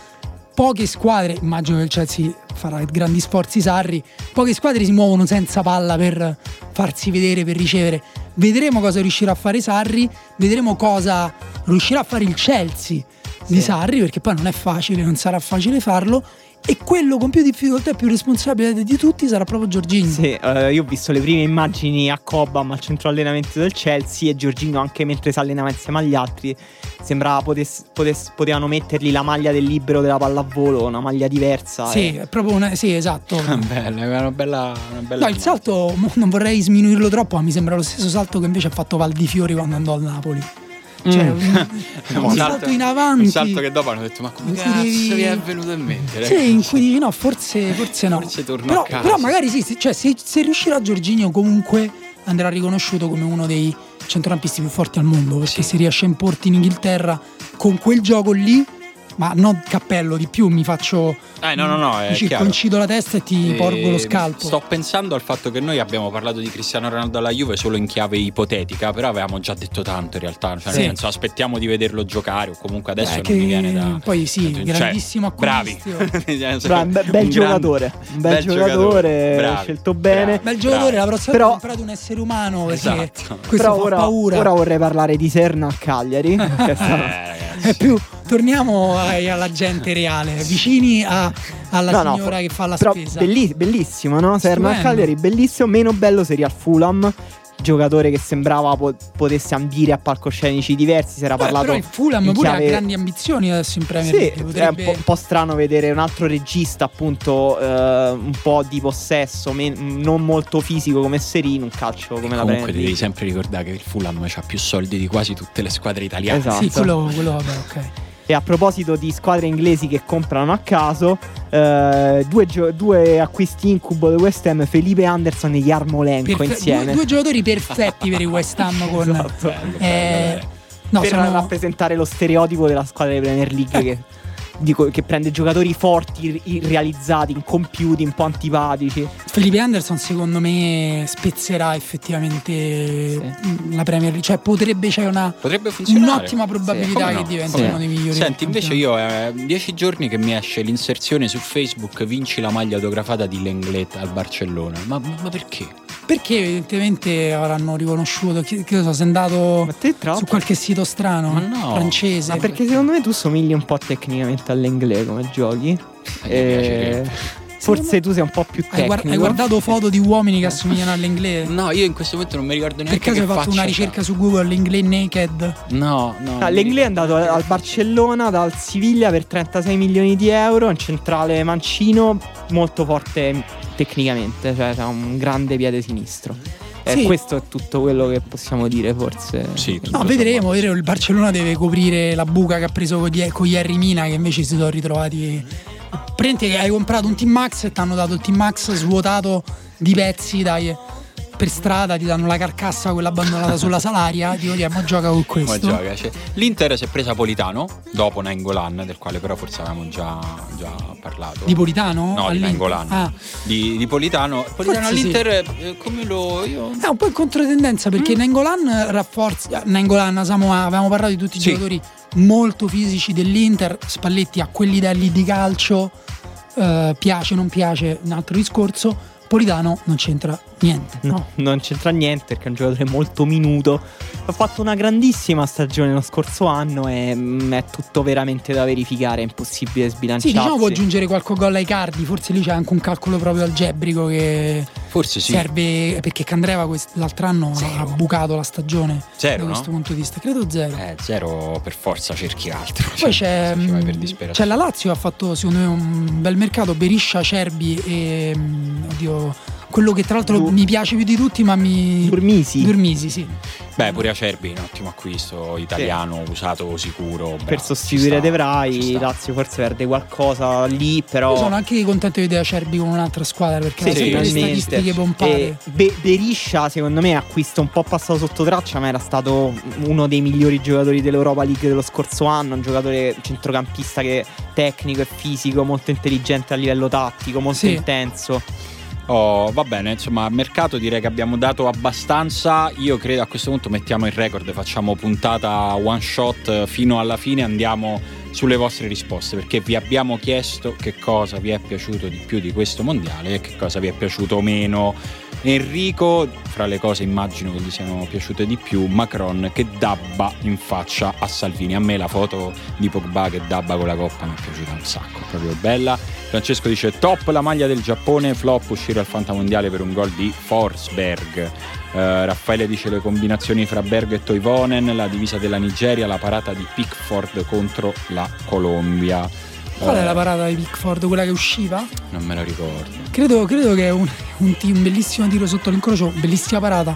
poche squadre, immagino che il Chelsea farà grandi sforzi Sarri, poche squadre si muovono senza palla per farsi vedere, per ricevere. Vedremo cosa riuscirà a fare Sarri, vedremo cosa riuscirà a fare il Chelsea di Sì. Sarri, perché poi non è facile, non sarà facile farlo. E quello con più difficoltà e più responsabile di tutti sarà proprio Giorgini. Sì, eh, io ho visto le prime immagini a Cobham al centro allenamento del Chelsea e Giorgino anche mentre si allenava insieme agli altri sembrava potess- potess- potevano mettergli la maglia del libero della pallavolo, una maglia diversa. Sì, e- è proprio una, sì, esatto. *laughs* Bella, è una bella, una bella No, il salto non vorrei sminuirlo troppo, ma mi sembra lo stesso salto che invece ha fatto Valdifiori quando andò al Napoli. Cioè, Mm. *laughs* un, un salto in avanti. Un salto che dopo hanno detto: Ma come cazzo devi- vi è venuto in mente? Sì, ragazzi?" in cui dici no, forse, forse no. Forse torno però, a casa. però magari sì, se- cioè, se, se riuscirà Giorginio comunque andrà riconosciuto come uno dei centrocampisti più forti al mondo perché Sì. si riesce a importi in Inghilterra con quel gioco lì, ma non cappello di più, mi faccio Eh, no, no, no, è mi circoncido la testa e ti E porgo lo scalpo. Sto pensando al fatto che noi abbiamo parlato di Cristiano Ronaldo alla Juve solo in chiave ipotetica, però avevamo già detto tanto in realtà. Cioè, Sì. nel senso, aspettiamo di vederlo giocare, o comunque adesso Eh, non che mi viene da. poi sì, Cioè, grandissimo bravi. *laughs* acquisto. Bra- un be- bel Un giocatore, un bel, giocatore, bravi, scelto bene. bravi. Bel giocatore, la prossima Però- volta comprate un essere umano perché Esatto. questo Però fa ora, paura. ora vorrei parlare di Serna a Cagliari. che è *laughs* Eh. È più, torniamo ai- alla gente reale, vicini a- alla No, no, signora che fa la però spesa. belli- bellissimo, no? Serna. Cagliari, bellissimo. Meno bello seria al Fulham. Giocatore che sembrava po- potesse ambire a palcoscenici diversi. Si era Beh, parlato. però il Fulham pure chiave- ha grandi ambizioni adesso in Premier Sì, League. è un potrebbe- po', un po' strano vedere un altro regista, appunto, eh, un po' di possesso, men- non molto fisico come Serino, un calcio come la Comunque Premier devi League. sempre ricordare che il Fulham ha più soldi di quasi tutte le squadre italiane. Esatto. Sì, quello, quello vabbè, ok. E a proposito di squadre inglesi che comprano a caso, eh, due, gio- due acquisti incubo di West Ham, Felipe Anderson e Yarmolenko Perfe- insieme. Due, due giocatori perfetti per il West Ham *laughs* con Esatto. eh, no, per sono- rappresentare lo stereotipo della squadra di Premier League *laughs* che, dico, che prende giocatori forti, ir- irrealizzati, incompiuti, un po' antipatici. Felipe Anderson secondo me spezzerà effettivamente la Premier League, cioè potrebbe c'è una Potrebbe funzionare. un'ottima probabilità che no? diventi Sì. uno dei migliori. Senti, invece io è dieci giorni che mi esce l'inserzione su Facebook vinci la maglia autografata di Lenglet al Barcellona. Ma, ma perché? Perché evidentemente avranno riconosciuto, che, so, sei andato su qualche sito strano, Ma no. francese. Ma perché secondo me tu somigli un po' tecnicamente all'inglese come giochi. Eh, Eh, forse tu sei un po' più Hai, tecnico. hai guardato foto di uomini che assomigliano all'inglese? No, io in questo momento non mi ricordo Per neanche caso che hai fatto faccia una ricerca su Google l'inglese naked? No, no. Ah, L'Inglese è andato al Barcellona dal Siviglia per 36 milioni di euro, un centrale mancino molto forte tecnicamente, cioè ha un grande piede sinistro. E Sì. questo è tutto quello che possiamo dire forse. Sì, No, vedremo, vedremo. Il Barcellona deve coprire la buca che ha preso con, Die- con Mina, che invece si sono ritrovati. Prendi che hai comprato un Team Max e ti hanno dato il Team Max svuotato di pezzi dai, per strada, ti danno la carcassa quella abbandonata sulla salaria. Dico, "Dai, ma gioca con Ma questo. gioca, cioè, L'Inter si è presa Politano dopo Nangolan, del quale però forse avevamo già, già parlato. Di Politano? No, di All'Inter? Nangolan. Ah. Di, di Politano. Politano Forse sì. all'Inter, eh, come lo. Io... È un po' in controtendenza perché Nangolan rafforza. Nangolan, Samoa, avevamo parlato di tutti i Sì. giocatori molto fisici dell'Inter. Spalletti a quei livelli di calcio. eh, piace, non piace, un altro discorso. Politano non c'entra niente. No, non c'entra niente perché è un giocatore molto minuto. Ha fatto una grandissima stagione lo scorso anno e mm, è tutto veramente da verificare, è impossibile Sì, sbilanciarsi. diciamo può aggiungere qualche gol ai cardi, forse lì c'è anche un calcolo proprio algebrico che Forse sì. serve perché Candreva quest- l'altro anno ha bucato la stagione Zero, da no? questo punto di vista, credo zero. Eh, zero per forza cerchi altro. Poi Cioè, c'è, mh, disperazione. c'è la Lazio che ha fatto secondo me un bel mercato, Beriscia, Cerbi e mh, oddio, quello che tra l'altro Du- mi piace più di tutti ma mi... Durmisi. Durmisi, sì. Beh, pure Acerbi, un ottimo acquisto italiano, usato, sicuro. bravo, per ci sostituire De Vrij. Lazio forse perde qualcosa lì, però Io sono anche contento di vedere Cerbi con un'altra squadra perché Sì, ha sempre le finalmente. statistiche pompate. Be- Beriscia, secondo me, acquisto un po' passato sotto traccia, ma era stato uno dei migliori giocatori dell'Europa League dello scorso anno. Un giocatore centrocampista che è tecnico e fisico, molto intelligente a livello tattico, molto Sì. intenso. Oh, va bene, insomma, mercato direi che abbiamo dato abbastanza. Io credo a questo punto mettiamo il record, facciamo puntata one shot fino alla fine, andiamo sulle vostre risposte perché vi abbiamo chiesto che cosa vi è piaciuto di più di questo mondiale e che cosa vi è piaciuto meno. Enrico, fra le cose immagino che gli siano piaciute di più, Macron che dabba in faccia a Salvini. A me la foto di Pogba che dabba con la coppa mi è piaciuta un sacco, proprio bella. Francesco dice top la maglia del Giappone, flop uscire al Fantamondiale per un gol di Forsberg. Eh, Raffaele dice le combinazioni fra Berg e Toivonen, la divisa della Nigeria, la parata di Pickford contro la Colombia. Qual è Eh, la parata di Pickford? Quella che usciva? Non me lo ricordo. Credo, credo che è un, un, un bellissimo tiro sotto l'incrocio, bellissima parata.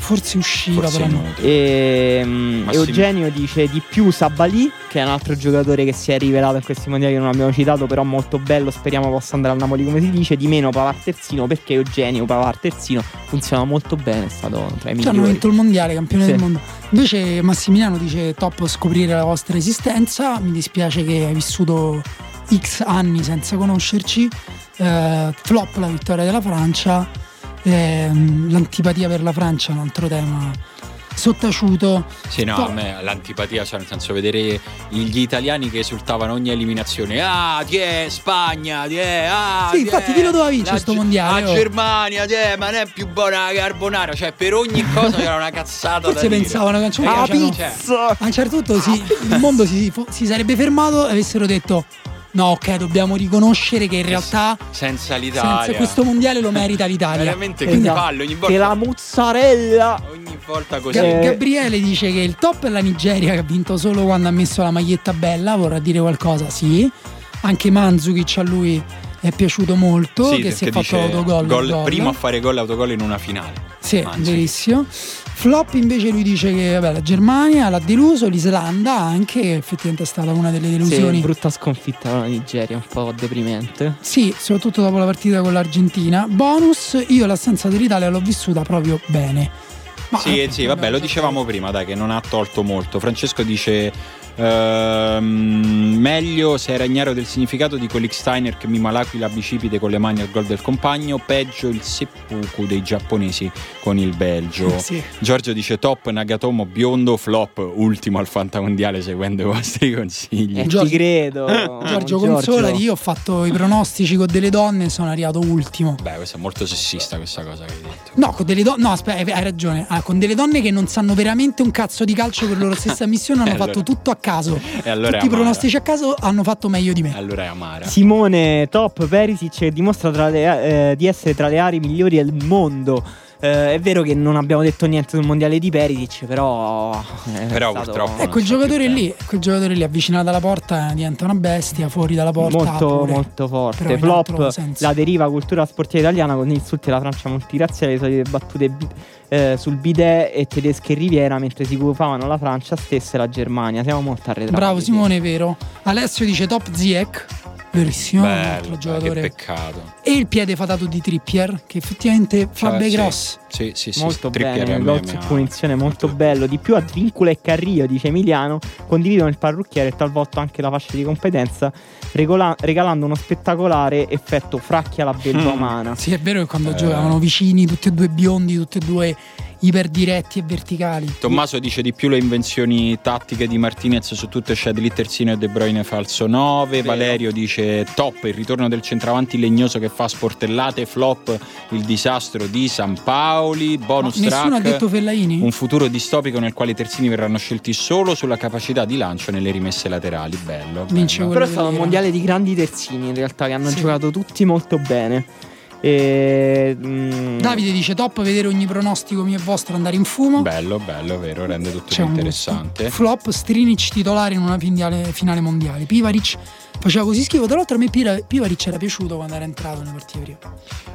Forse usciva Forse però no. inutile. E, Ma sì. Eugenio dice di più Sabalì, che è un altro giocatore che si è rivelato in questi mondiali che non abbiamo citato, però molto bello, speriamo possa andare al Napoli come si dice, di meno Pavar Terzino, perché Eugenio Pavar Terzino funziona molto bene, è stato tra i Cioè, hanno migliori. vinto il mondiale, campione Sì. del mondo. Invece Massimiliano dice top scoprire la vostra esistenza. Mi dispiace che hai vissuto X anni senza conoscerci. Eh, flop la vittoria della Francia. Ehm, l'antipatia per la Francia è un altro tema sottaciuto. Sì, no, a me l'antipatia, cioè nel senso vedere gli italiani che esultavano ogni eliminazione. Ah, ti è Spagna, ti è, ah, Sì, ti infatti, chi lo doveva vincere la sto Ge- mondiale, La oh. Germania, ti è, ma non è più buona la carbonara. Cioè, per ogni cosa c'era una cazzata Forse pensavano che Ah, piacevano. pizza! A un certo punto si- il mondo si, si sarebbe fermato e avessero detto: No, ok, dobbiamo riconoscere che in realtà Senza l'Italia. senza questo mondiale lo merita l'Italia. Veramente che Esatto. palle ogni Che volta. la mozzarella! Ogni volta così. Ga- Eh, Gabriele dice che il top è la Nigeria che ha vinto solo quando ha messo la maglietta bella, vorrà dire qualcosa, sì. Anche Manzukic a lui è piaciuto molto, Sì, che si è fatto dice l'autogol. gol- gol. primo a fare gol e autogol in una finale. Sì, Manzukic. verissimo. Flop invece lui dice che vabbè, la Germania l'ha deluso, l'Islanda anche, che effettivamente è stata una delle Sì, delusioni. brutta sconfitta con la Nigeria, un po' deprimente. Sì, soprattutto dopo la partita con l'Argentina. Bonus, io l'assenza dell'Italia l'ho vissuta proprio bene. Ma- Sì, sì, vabbè, lo dicevamo prima, dai, che non ha tolto molto. Francesco dice: ehm, meglio se era ignaro del significato di quell'X-Steiner che mima l'aquila bicipite con le mani al gol del compagno. Peggio il seppuku dei giapponesi con il Belgio. *laughs* Sì. Giorgio dice: top Nagatomo biondo, flop, ultimo al Fantamondiale seguendo i vostri *laughs* consigli. Eh, Giorgio- ti credo. *laughs* Giorgio, consolati, io ho fatto i pronostici con delle donne e sono arrivato ultimo. Beh, questo è molto sessista questa cosa che hai detto. No, con delle donne. No, aspetta, hai ragione. Ah, con delle donne che non sanno veramente un cazzo di calcio per loro stessa missione, hanno E allora- fatto tutto a caso. *laughs* E allora Tutti i pronostici a caso hanno fatto meglio di me. Allora è amara. Simone Top Perisic che dimostra tra le- eh, di essere tra le aree migliori del mondo. Eh, è vero che non abbiamo detto niente sul mondiale di Perisic, però. è Però stato purtroppo- Eh, c'è più giocatore lì, quel giocatore lì avvicinato alla porta diventa una bestia, fuori dalla porta. Molto, pure. molto forte. Flop la deriva cultura sportiva italiana con gli insulti alla Francia multiraziale, le solite battute bi- eh, sul bidet e tedesche in riviera mentre si occupavano la Francia stessa e la Germania. Siamo molto arretrati. Bravo. Simone, è vero. Alessio dice top Ziek. Verissimo, un altro Bello, che giocatore. peccato. E il piede fatato di Trippier, che effettivamente fa Cioè, bei sì. cross. Sì, sì, sì. Molto Trippier bene, a gol su punizione molto bello. Di più Advincula e Carrillo, dice Emiliano, condividono il parrucchiere e talvolta anche la fascia di competenza, regola- regalando uno spettacolare effetto fracchia alla *laughs* belva Mm. umana. Sì, è vero che quando Eh. giocavano vicini, tutti e due biondi, tutti e due iperdiretti e verticali. Tommaso dice di più le invenzioni tattiche di Martinez su tutte Shadley terzino e De Bruyne falso 9. Vero. Valerio dice top il ritorno del centravanti legnoso che fa sportellate. Flop il disastro di San Paoli. Bonus Nessuno ha detto Fellaini? Un futuro distopico nel quale i terzini verranno scelti solo sulla capacità di lancio nelle rimesse laterali. Bello. Bello. Però è stato un mondiale di grandi terzini in realtà che hanno Sì. giocato tutti molto bene. E, mm, Davide dice top vedere ogni pronostico mio e vostro andare in fumo. Bello, bello, vero, rende tutto più interessante. Flop Strinic titolare in una finale, finale mondiale. Pivaric faceva così schifo. Tra l'altro a me Pivaric era piaciuto quando era entrato nelle partite prima.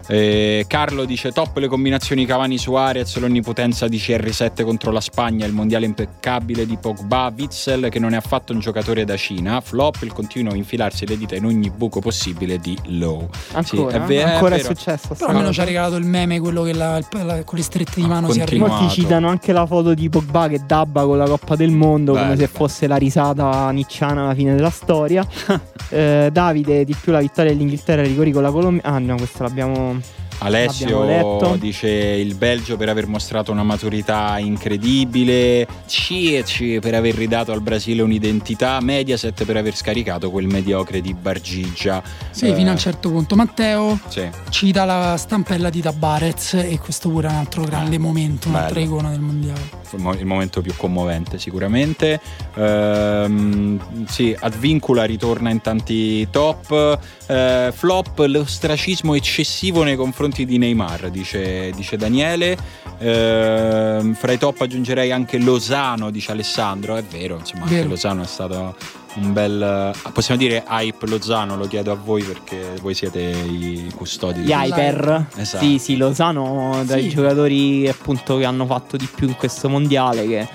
Eh, Carlo dice top le combinazioni Cavani su Arias, l'onnipotenza di CR7 contro la Spagna, il mondiale impeccabile di Pogba, Witzel che non è affatto un giocatore da Cina, flop il continuo infilarsi le dita in ogni buco possibile di Low. ancora, Sì, è ve- è ancora è, vero. successo. Però almeno ci ha regalato il meme, quello che la- la- con le strette di mano si arriva. Molti citano anche la foto di Pogba che dabba con la Coppa del Mondo come Bello, se fosse la risata nicciana alla fine della storia. *laughs* Eh, Davide, di più la vittoria dell'Inghilterra ai rigori con la Colombia. Ah no, questa l'abbiamo Alessio dice il Belgio per aver mostrato una maturità incredibile, Cieci per aver ridato al Brasile un'identità, Mediaset per aver scaricato quel mediocre di Bargigia. Sì, Eh, fino a un certo punto. Matteo sì. cita la stampella di Tabarez e questo pure è un altro grande momento, un'altra Bello. icona del mondiale. il mo- il momento più commovente sicuramente Ehm, sì Advincula ritorna in tanti top Eh, flop l'ostracismo eccessivo nei confronti di Neymar dice, dice Daniele Ehm, fra i top aggiungerei anche Lozano dice Alessandro è vero insomma anche Vero. Lozano è stato un bel possiamo dire hype Lozano lo chiedo a voi perché voi siete i custodi gli hyper esatto. sì sì Lozano dai Sì. giocatori appunto che hanno fatto di più in questo mondiale che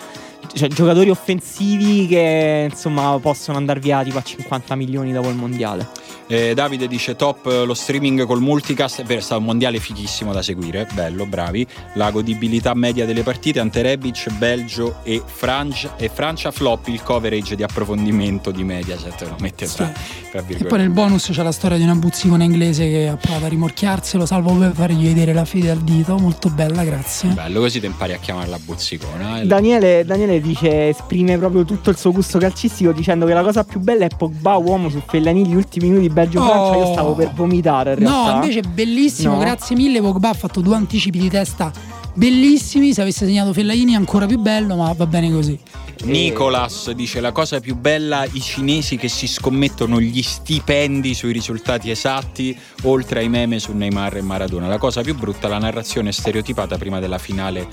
cioè giocatori offensivi che insomma possono andare via tipo a 50 milioni dopo il mondiale Eh, Davide dice top eh, lo streaming col multicast, è vero, è stato un mondiale fighissimo da seguire, bello, bravi. La godibilità media delle partite, Ante Rebic, Belgio e, Francia, e Francia flop il coverage di approfondimento di Mediaset, lo mette Sì. tra, tra E poi virgolette. nel bonus c'è la storia di una buzzicona inglese che ha provato a rimorchiarselo, salvo per fargli vedere la fede al dito. Molto bella, grazie. Bello, così ti impari a chiamarla buzzicona. eh. Daniele, Daniele dice esprime proprio tutto il suo gusto calcistico dicendo che la cosa più bella è Pogba uomo su Fellaini gli ultimi minuti Belgio-Francia io Oh. stavo per vomitare in realtà No, invece bellissimo, No. grazie mille. Pogba ha fatto due anticipi di testa bellissimi. Se avesse segnato Fellaini ancora più bello, ma va bene così. Nicolas dice la cosa più bella i cinesi che si scommettono gli stipendi sui risultati esatti oltre ai meme su Neymar e Maradona la cosa più brutta la narrazione stereotipata prima della finale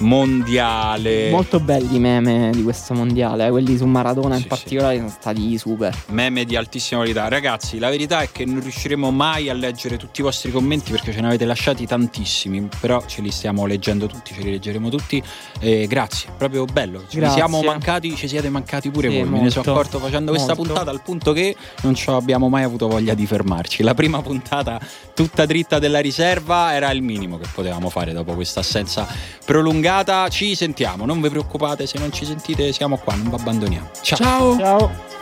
mondiale. Molto belli i meme di questo mondiale eh, quelli su Maradona Sì, in particolare sono stati super. Meme di altissima qualità. Ragazzi la verità è che non riusciremo mai a leggere tutti i vostri commenti perché ce ne avete lasciati tantissimi però ce li stiamo leggendo tutti ce li leggeremo tutti. E grazie proprio bello. Ci siamo mancati ci siete mancati pure Sì, voi me ne sono molto, accorto facendo questa molto. puntata al punto che non ci abbiamo mai avuto voglia di fermarci. La prima puntata tutta dritta della riserva era il minimo che potevamo fare dopo questa assenza prolungata ci sentiamo non vi preoccupate se non ci sentite siamo qua non vi abbandoniamo. Ciao. Ciao. ciao